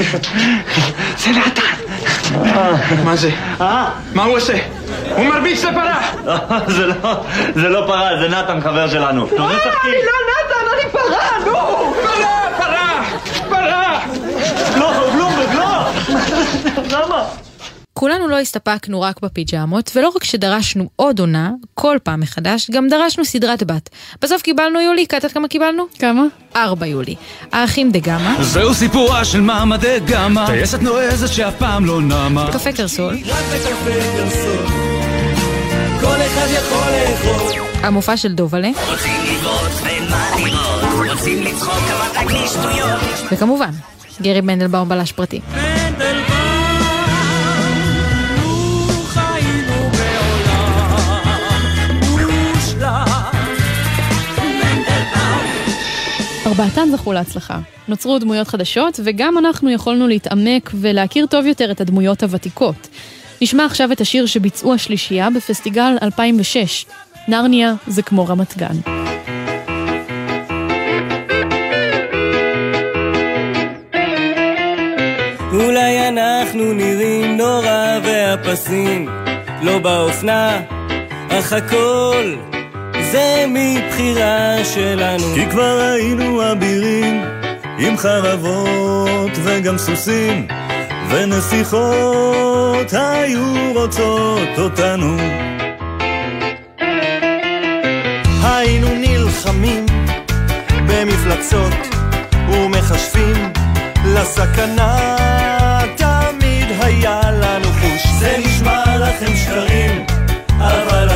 S14: זה נתן. מה זה? מה הוא עושה? הוא מרביץ לפרה.
S9: זה לא, זה לא פרה, זה נתן חבר שלנו. צחקי.
S14: אני לא נתן, אני פרה, נו! פרה, פרה, פרה!
S9: לא, בלומברג, לא! למה?
S4: כולנו לא הסתפקנו רק בפיג'מות, ולא רק שדרשנו עוד עונה, כל פעם מחדש, גם דרשנו סדרת בת. בסוף קיבלנו יולי, יודעת כמה קיבלנו?
S3: כמה?
S4: ארבע יולי. האחים דה גמא,
S52: זהו סיפורה של מעמדי גמא, טייסת נועזת שאף פעם לא נמה.
S4: קפה קרסול,
S6: כל אחד יכול לאכול.
S4: המופע של דובלה,
S6: רוצים לראות ומה לראות, רוצים לצחוק אבל רק לשטויות.
S4: וכמובן, גרי מנדלבאום בלש פרטי.
S3: ארבעתן זכו להצלחה. נוצרו דמויות חדשות, וגם אנחנו יכולנו להתעמק ולהכיר טוב יותר את הדמויות הוותיקות. נשמע עכשיו את השיר שביצעו השלישייה בפסטיגל 2006. נרניה זה כמו רמת גן.
S6: אולי אנחנו נראים נורא והפסים לא באופנה, אך הכל זה מבחירה שלנו.
S14: כי כבר היינו אבירים עם חרבות וגם סוסים ונסיכות היו רוצות אותנו.
S16: היינו נלחמים במפלצות ומכשפים לסכנה תמיד היה לנו חוש
S14: זה נשמע לכם שקרים, אבל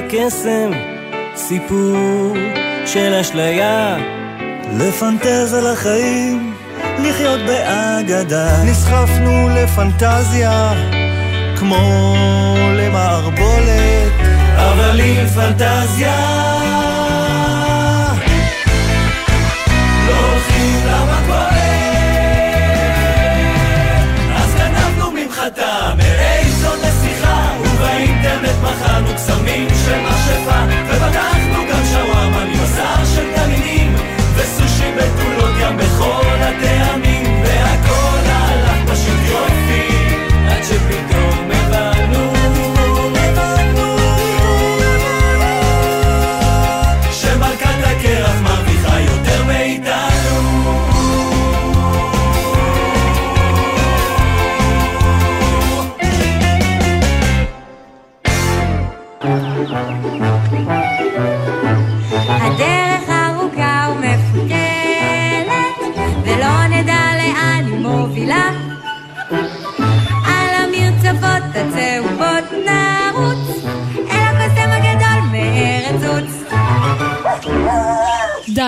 S6: פנטזיה זה קסם, סיפור של אשליה.
S14: לפנטז על החיים, לחיות באגדה.
S16: נסחפנו לפנטזיה כמו למערבולת
S14: אבל עם פנטזיה ובאינטרנט מכרנו קסמים של מכשפה ובדקנו גם שווארמה מבשר של תנינים וסושי בתולות ים בכל הטעמים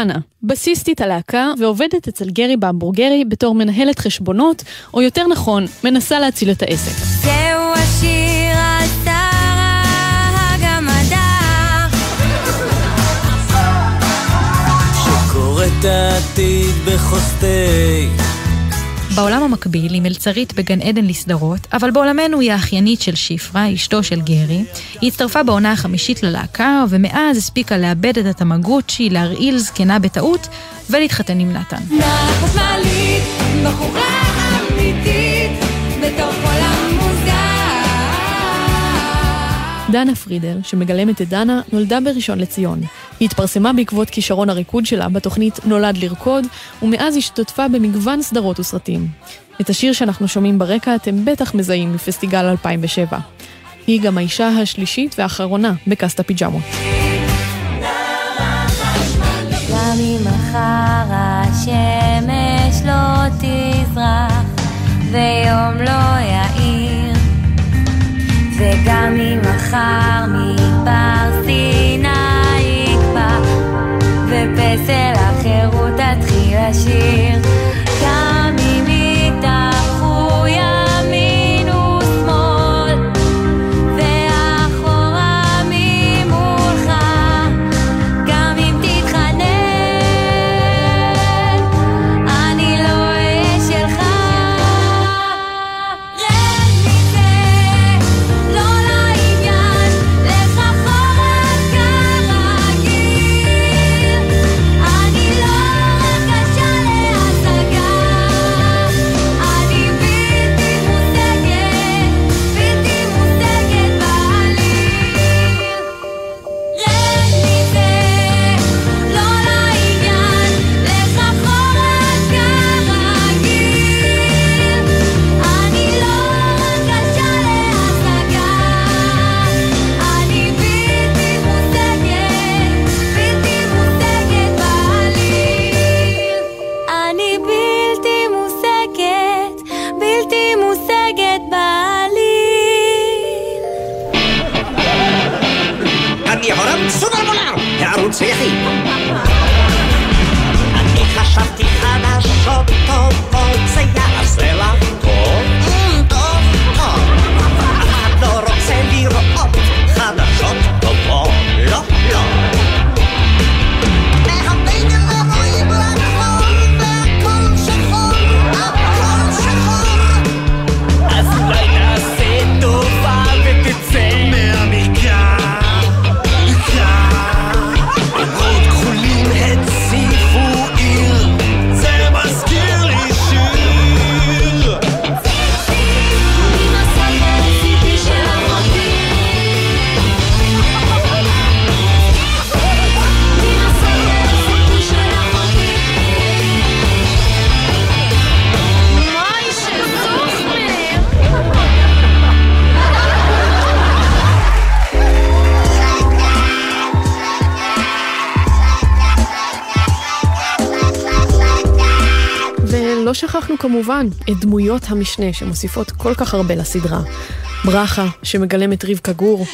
S3: דנה, בסיסטית הלהקה ועובדת אצל גרי בהמבורגרי בתור מנהלת חשבונות, או יותר נכון, מנסה להציל את העסק.
S30: זהו השיר על שרה הגמדה.
S6: שקורא את העתיד בחוסטי.
S4: בעולם המקביל היא מלצרית בגן עדן לסדרות, אבל בעולמנו היא האחיינית של שפרה, אשתו של גרי. היא הצטרפה בעונה החמישית ללהקה, ומאז הספיקה לאבד את התמגוצ'י, להרעיל זקנה בטעות, ולהתחתן עם נתן.
S30: מעלית, בחורה אמיתית. בתוך
S3: דנה פרידל, שמגלמת את דנה, נולדה בראשון לציון. היא התפרסמה בעקבות כישרון הריקוד שלה בתוכנית נולד לרקוד, ומאז השתתפה במגוון סדרות וסרטים. את השיר שאנחנו שומעים ברקע אתם בטח מזהים מפסטיגל 2007. היא גם האישה השלישית והאחרונה בקאסט הפיג'מות.
S30: לא ויום לא יאיר וגם אם מחר מדבר סיני יקפא ופסל החירות תתחיל לשיר
S3: כמובן את דמויות המשנה שמוסיפות כל כך הרבה לסדרה. ברכה, שמגלמת רבקה גור,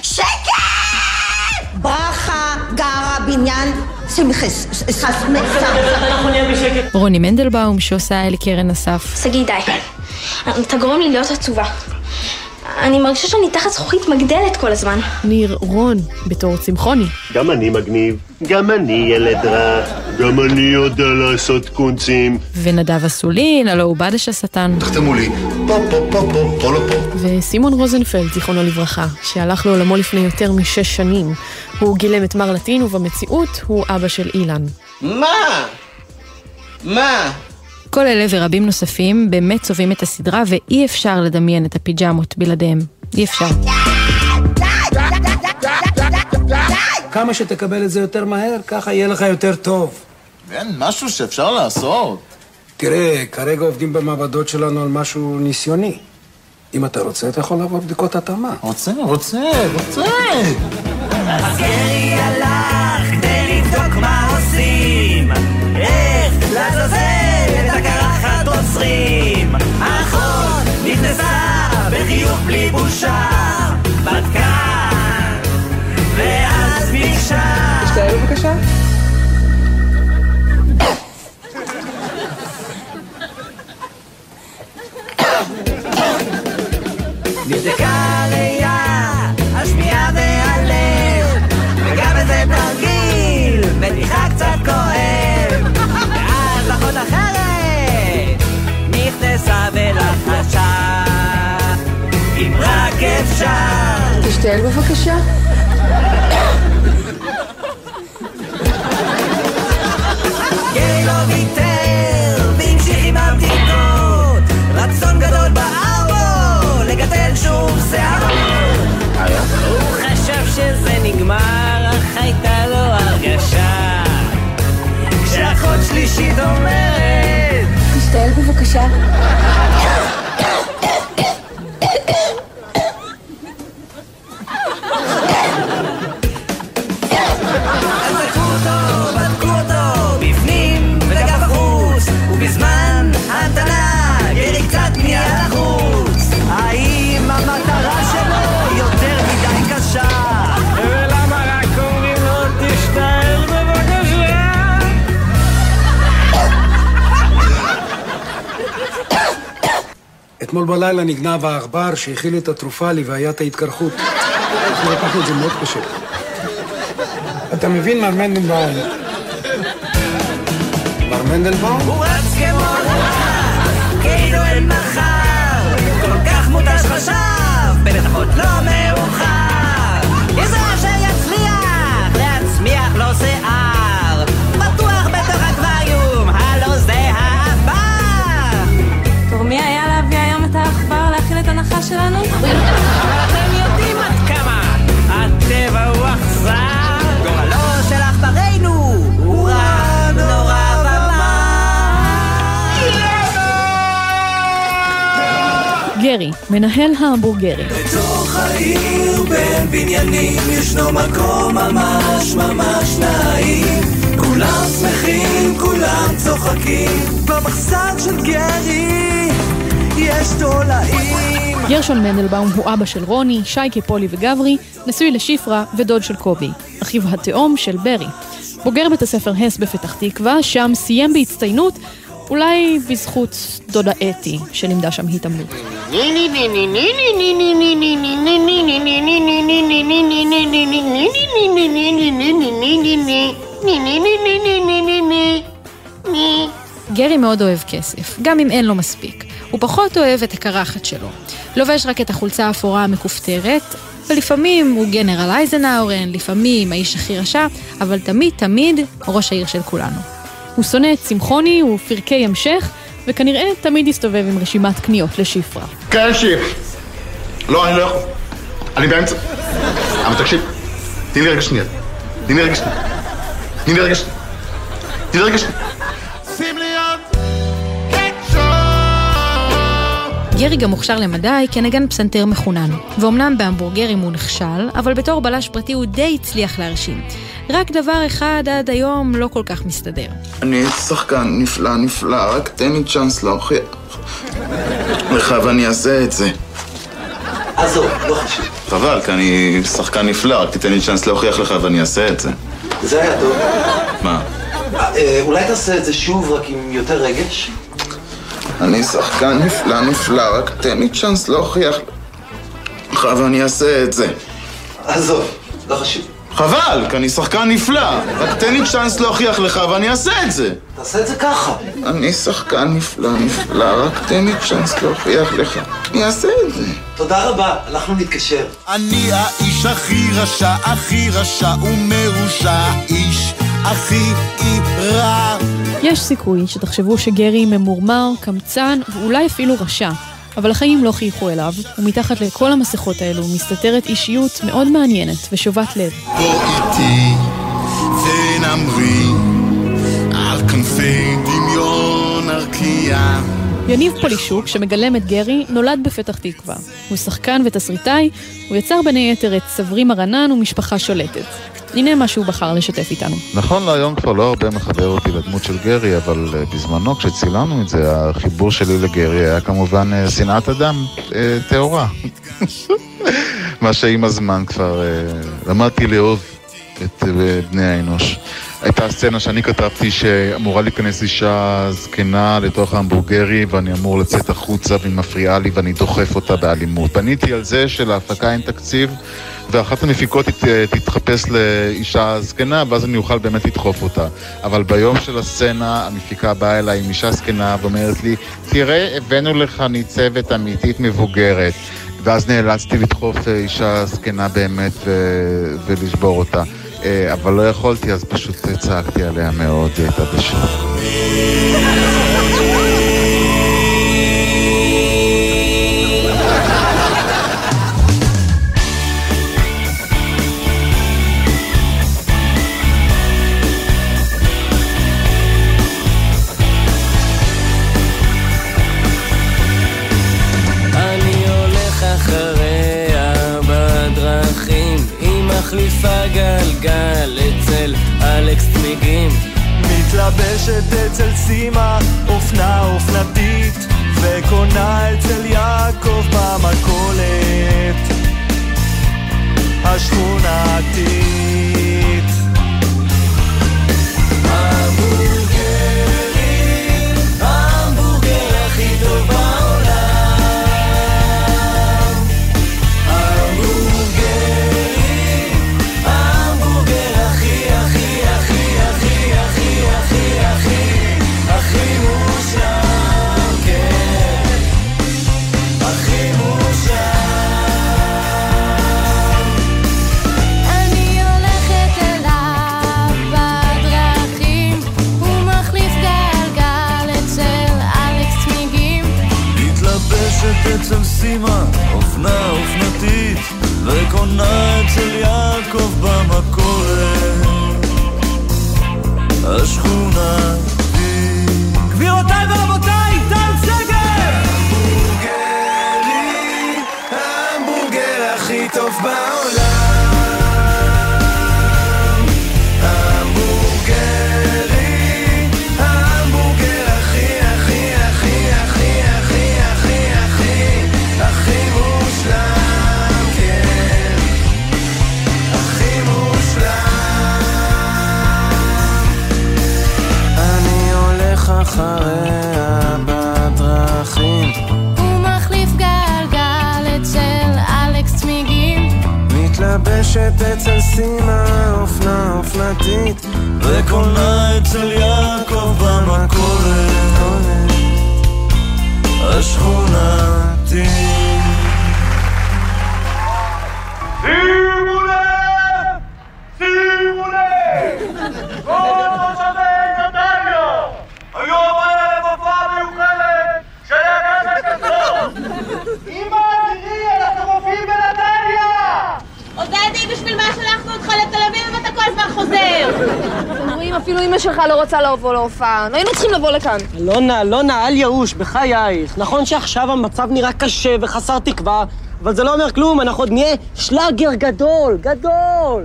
S23: ברכה גרה בניין שמחס,
S25: אנחנו נהיה.
S4: רוני מנדלבאום שעושה אל קרן אסף.
S53: שגיא, די. אתה גורם לי להיות עצובה. אני מרגישה שאני תחת זכוכית מגדלת כל הזמן.
S3: ניר רון בתור צמחוני,
S33: גם אני מגניב, גם אני ילד רע, גם אני יודע לעשות קונצים.
S4: ונדב אסולין, הלו הוא בדש השטן.
S33: תחתמו לי, פה פה פה פה, פה לא פה.
S3: וסימון רוזנפלד, זיכרונו לברכה, שהלך לעולמו לפני יותר משש שנים. הוא גילם את מר לטין, ובמציאות הוא אבא של אילן.
S25: מה? מה?
S4: כל אלה ורבים נוספים באמת צובעים את הסדרה ואי אפשר לדמיין את הפיג'מות בלעדיהם. אי אפשר.
S54: כמה שתקבל את זה יותר מהר, ככה יהיה לך יותר טוב.
S55: אין משהו שאפשר לעשות.
S54: תראה, כרגע עובדים במעבדות שלנו על משהו ניסיוני. אם אתה רוצה, אתה יכול לעבור בדיקות התאמה.
S55: רוצה, רוצה, רוצה.
S25: אז גרי הלך כדי לבדוק מה עושים איך לעזאזל את הקרחת עוצרים אחות נכנסה בחיוך בלי בושה בדקה ואז ביקשה
S54: תשתעל בבקשה.
S25: נבדקה ראייה, השמיעה והלב וגם איזה תרגיל, מתיחה קצת כואב. ואז אחות אחרת נכנסה ולחשה. אם רק אפשר.
S43: תשתעל בבקשה.
S6: אומרת? תשתעל בבקשה.
S54: אתמול בלילה נגנב העכבר שהכיל את התרופה לבעיית ההתקרחות. אנחנו לקחנו את זה מאוד קשה. אתה מבין, מר מנדלבאום? מר מנדלבאום?
S6: הוא רץ כמו רוח, כאילו אין מחר, כל כך מותש חשב, בטח עוד לא מאוחר.
S56: שלנו?
S6: אתם יודעים עד כמה הטבע הוא אכזר, גורלו של עכברנו הוא רע נורא
S3: גרי, מנהל ההמבורגרי.
S6: בתוך העיר בין בניינים ישנו מקום ממש ממש נעים. כולם שמחים, כולם צוחקים. במחסן של גרי יש תולעים
S3: גרשון מנדלבאום הוא אבא של רוני, שייקה, פולי וגברי, נשוי לשפרה ודוד של קובי, אחיו התאום של ברי. בוגר בית הספר הס בפתח תקווה, שם סיים בהצטיינות, אולי בזכות דודה אתי, שלימדה שם התעמלות. גרי מאוד אוהב כסף, גם אם אין לו מספיק. הוא פחות אוהב את הקרחת שלו. לובש רק את החולצה האפורה המכופתרת, ולפעמים הוא גנרל אייזנהאורן, לפעמים האיש הכי רשע, אבל תמיד תמיד ראש העיר של כולנו. הוא שונא את צמחוני ופרקי המשך, וכנראה תמיד יסתובב עם רשימת קניות לשפרה.
S55: כן, שיף. לא, אני לא יכול. אני באמצע. אבל תקשיב, תני לי רגע שנייה. תני לי רגע שנייה. תני לי רגע שנייה. תני לי רגע שנייה. שים לי יד.
S4: גרי גם מוכשר למדי כנגן פסנתר מחונן. ואומנם בהמבורגרים הוא נכשל, אבל בתור בלש פרטי הוא די הצליח להרשים. רק דבר אחד עד היום לא כל כך מסתדר.
S55: אני שחקן נפלא נפלא, רק תן לי צ'אנס להוכיח לך ואני אעשה את זה.
S33: עזוב, לא חשוב.
S55: חבל, כי אני שחקן נפלא, רק תיתן לי צ'אנס להוכיח לך ואני אעשה את זה.
S33: זה היה טוב.
S55: מה?
S33: אה, אולי תעשה את זה שוב, רק עם יותר רגש?
S55: אני שחקן נפלא נפלא, רק תן לי צ'אנס להוכיח לך ואני אעשה את זה.
S33: עזוב, לא חשוב.
S55: חבל, כי אני שחקן נפלא, רק תן לי צ'אנס להוכיח לך ואני אעשה את זה.
S33: תעשה את זה ככה.
S55: אני שחקן נפלא נפלא, רק תן לי צ'אנס להוכיח לך. אני אעשה את זה.
S33: תודה רבה, אנחנו נתקשר.
S57: אני האיש הכי רשע, הכי רשע ומרושע, איש הכי רע.
S3: יש סיכוי שתחשבו שגרי ממורמר, קמצן ואולי אפילו רשע, אבל החיים לא חייכו אליו, ומתחת לכל המסכות האלו מסתתרת אישיות מאוד מעניינת ושובת לב.
S57: בוא איתי ונמריא על כנפי דמיון הרקיעה.
S3: יניב פולישוק, שמגלם את גרי, נולד בפתח תקווה. הוא שחקן ותסריטאי, הוא יצר בין היתר את סברי מרנן ומשפחה שולטת. הנה מה שהוא בחר לשתף איתנו.
S58: נכון להיום כבר לא הרבה מחבר אותי לדמות של גרי, אבל אה, בזמנו כשצילמנו את זה, החיבור שלי לגרי היה כמובן אה, שנאת אדם אה, טהורה. מה שעם הזמן כבר למדתי לאהוב את בני האנוש. הייתה סצנה שאני כתבתי שאמורה להיכנס אישה זקנה לתוך ההמבורגרי ואני אמור לצאת החוצה והיא מפריעה לי ואני דוחף אותה באלימות. בניתי על זה שלהפקה אין תקציב ואחת המפיקות תת, תתחפש לאישה זקנה ואז אני אוכל באמת לדחוף אותה. אבל ביום של הסצנה המפיקה באה אליי עם אישה זקנה ואומרת לי תראה הבאנו לך ניצבת אמיתית מבוגרת ואז נאלצתי לדחוף אה, אישה זקנה באמת ו... ולשבור אותה. אה, אבל לא יכולתי, אז פשוט צעקתי עליה מאוד, היא הייתה בשוק.
S6: מחליפה גלגל אצל אלכס צמיגים.
S14: מתלבשת אצל סימה אופנה אופנתית וקונה אצל יעקב במכולת. השכונתית
S16: סימה, אופנה אופנתית, וקונה אצל יעקב במכולת השכונתית.
S6: גבירותיי ורבותיי,
S14: מתלבשת אצל סימה אופנה אופנתית.
S16: וקונה אצל יעקב במכולת השכונתית.
S53: אותך לתל אביב אם אתה כל הזמן חוזר?
S43: אתם רואים, אפילו אמא שלך לא רוצה לבוא להופעה. היינו צריכים לבוא לכאן.
S59: אלונה, אלונה, אל ייאוש, בחייך. נכון שעכשיו המצב נראה קשה וחסר תקווה, אבל זה לא אומר כלום, אנחנו עוד נהיה שלאגר גדול, גדול.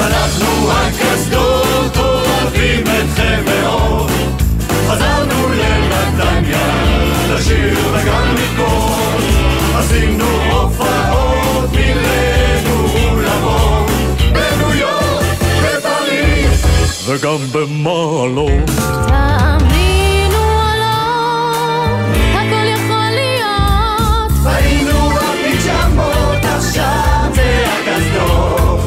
S16: אנחנו הקסדות אוהבים אתכם מאוד חזרנו לנתניה לשיר וגם עשינו הופעות מילאנו אולמות בניו יורק, בפריז וגם במעלות.
S30: תאמינו או לא, הכל יכול להיות.
S14: היינו בפיג'מות עכשיו זה הקסדות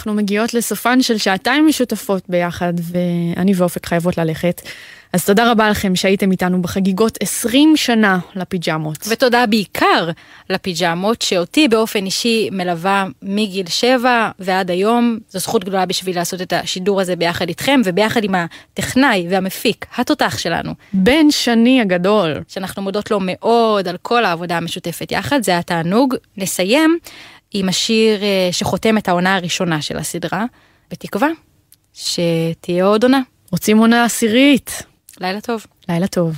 S3: אנחנו מגיעות לסופן של שעתיים משותפות ביחד, ואני ואופק חייבות ללכת. אז תודה רבה לכם שהייתם איתנו בחגיגות 20 שנה לפיג'מות.
S4: ותודה בעיקר לפיג'מות, שאותי באופן אישי מלווה מגיל 7 ועד היום. זו זכות גדולה בשביל לעשות את השידור הזה ביחד איתכם, וביחד עם הטכנאי והמפיק, התותח שלנו.
S3: בן שני הגדול.
S4: שאנחנו מודות לו מאוד על כל העבודה המשותפת יחד, זה היה תענוג. נסיים עם השיר אה, שחותם את העונה הראשונה של הסדרה, בתקווה שתהיה עוד עונה.
S3: רוצים עונה עשירית.
S4: לילה טוב.
S3: לילה טוב.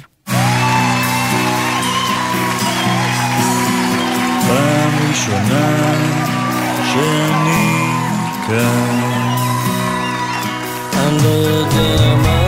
S16: פעם ראשונה שאני כאן
S6: אני לא יודע מה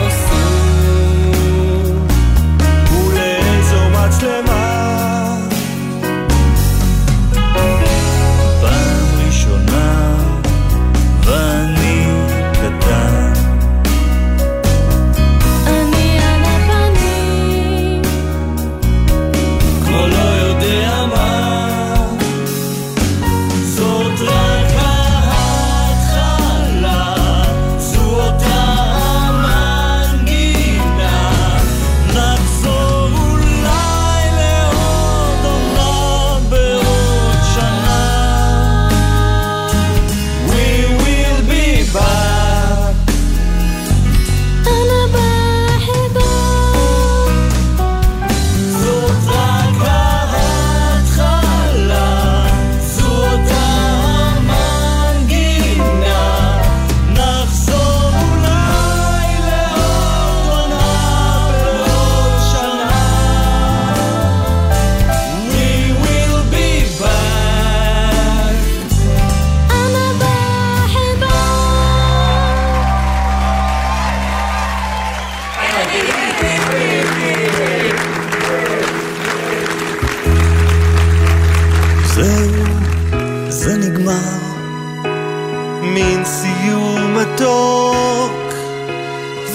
S14: מתוק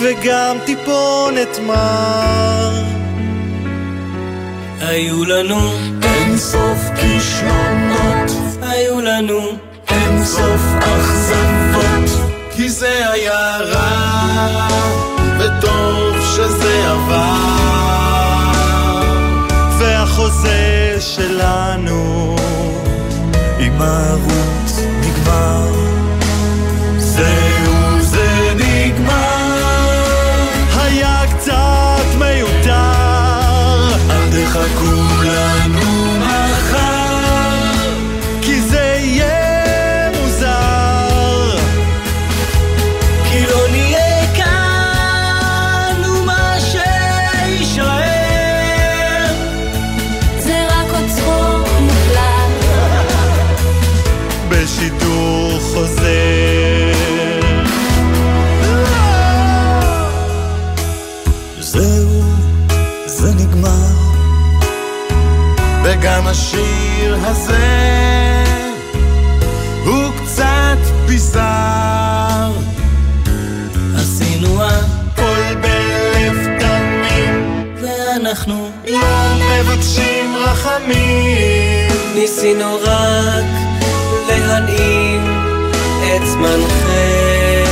S14: וגם טיפונת מר.
S6: היו לנו אין סוף כישלונות, היו לנו אין סוף אכזבות,
S57: כי זה היה רע, וטוב שזה עבר.
S14: והחוזה שלנו עם הערוץ
S57: השיר הזה הוא קצת ביזר.
S6: עשינו
S14: הכל בלב תמים,
S6: ואנחנו
S14: לא מבקשים רחמים.
S6: ניסינו רק להנעים את זמנכם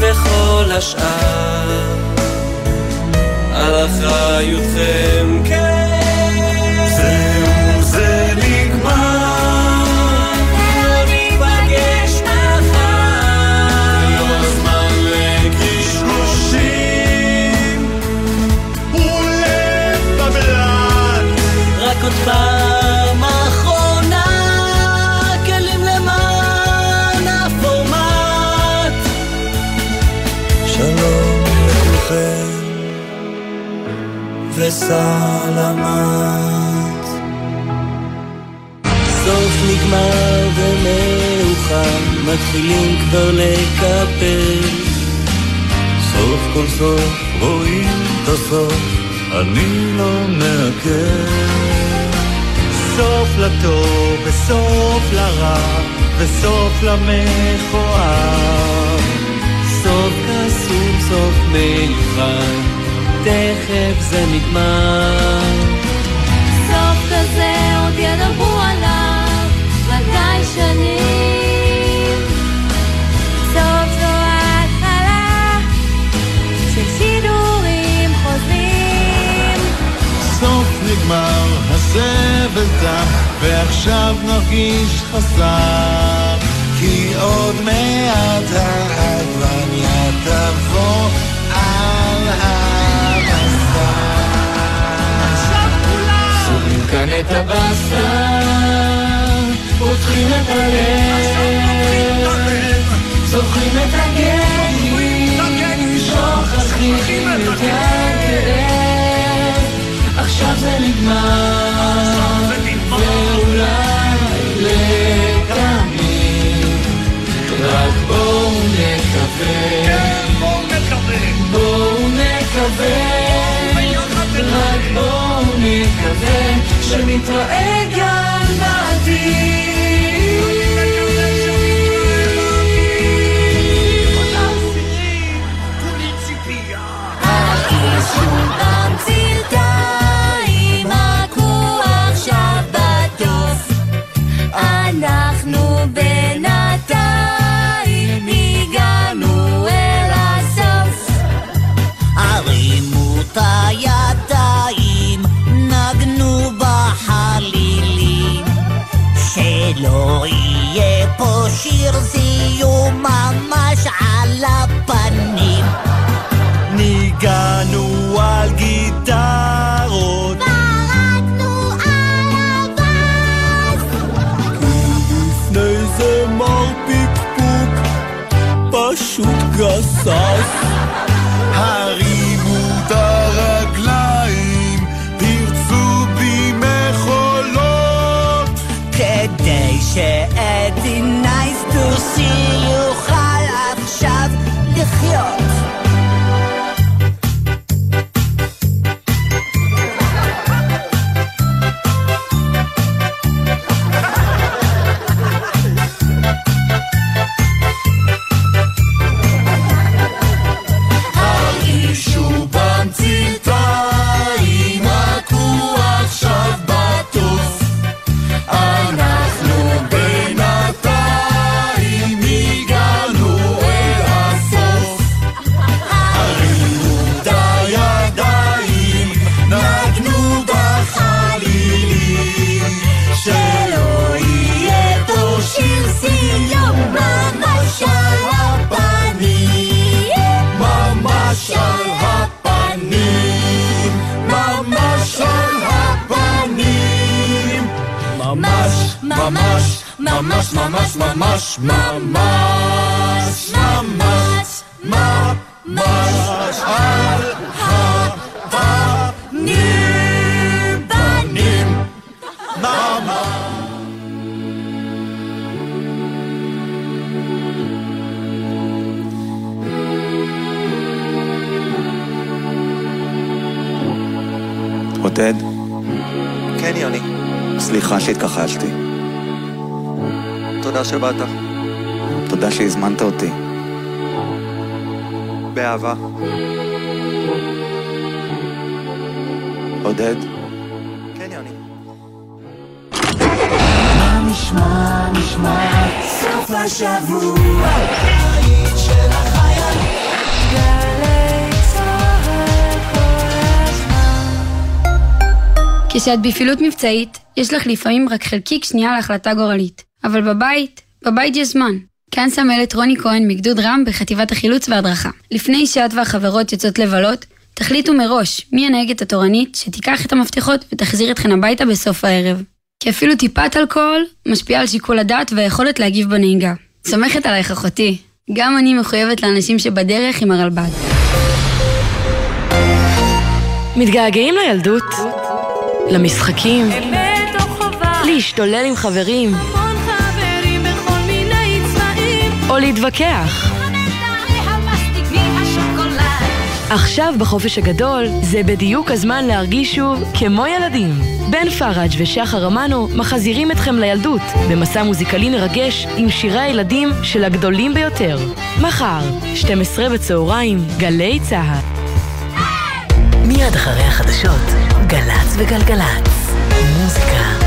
S6: וכל השאר על אחריותכם כן
S14: וסלמת
S6: סוף נגמר ומאוחר מתחילים כבר לקפל.
S16: סוף כל סוף רואים את הסוף, אני לא מעכב.
S14: סוף לטוב וסוף לרע וסוף למכוער.
S6: סוף קסום, סוף מיוחד, תכף זה נגמר.
S30: סוף כזה עוד ידברו עליו ודאי שנים. סוף זו ההתחלה של שידורים חוזרים.
S57: סוף נגמר, הסבל תם, ועכשיו נרגיש חסר. כי עוד מעט העגבניה תבוא על המסע.
S6: שמים כאן את הבשר, פותחים את הלב, זוכרים את הגאים, שוכחים את הכאב, עכשיו זה נגמר, ואולי לתמיד, רק בואו נקווה, נקווה, רק בואו נקווה שנתראה גם
S30: בטוף. אנחנו בינתיים
S23: שיר סיום ממש על הפנים.
S14: ניגענו על גיטרות
S30: ברקנו על הבאס.
S14: לפני זה מר פיקפוק פשוט גסס
S23: טו
S30: ממש, ממש, ממש, ממש, ממש, ממש, על הפנים, פנים, ממש.
S60: עודד? כן, יוני. סליחה שהתכחשתי.
S20: תודה שבאת.
S60: תודה שהזמנת אותי.
S20: באהבה.
S60: עודד?
S20: כן, יוני.
S30: מה נשמע, נשמע, סוף השבוע.
S61: כשאת בפעילות מבצעית, יש לך לפעמים רק חלקיק שנייה להחלטה גורלית. אבל בבית, בבית יש זמן. כאן סמלת רוני כהן מגדוד רם בחטיבת החילוץ וההדרכה. לפני שאת והחברות יוצאות לבלות, תחליטו מראש מי הנהגת התורנית שתיקח את המפתחות ותחזיר אתכן הביתה בסוף הערב. כי אפילו טיפת אלכוהול משפיעה על שיקול הדעת והיכולת להגיב בנהיגה. סומכת עלייך אחותי. גם אני מחויבת לאנשים שבדרך עם הרלב"ד.
S37: מתגעגעים לילדות? למשחקים? להשתולל עם חברים? או להתווכח? עכשיו בחופש הגדול, זה בדיוק הזמן להרגיש שוב כמו ילדים. בן פראג' ושחר אמנו מחזירים אתכם לילדות, במסע מוזיקלי מרגש עם שירי הילדים של הגדולים ביותר. מחר, 12 בצהריים, גלי צה"ל.
S40: מיד אחרי החדשות, גל"צ וגלגלצ. מוזיקה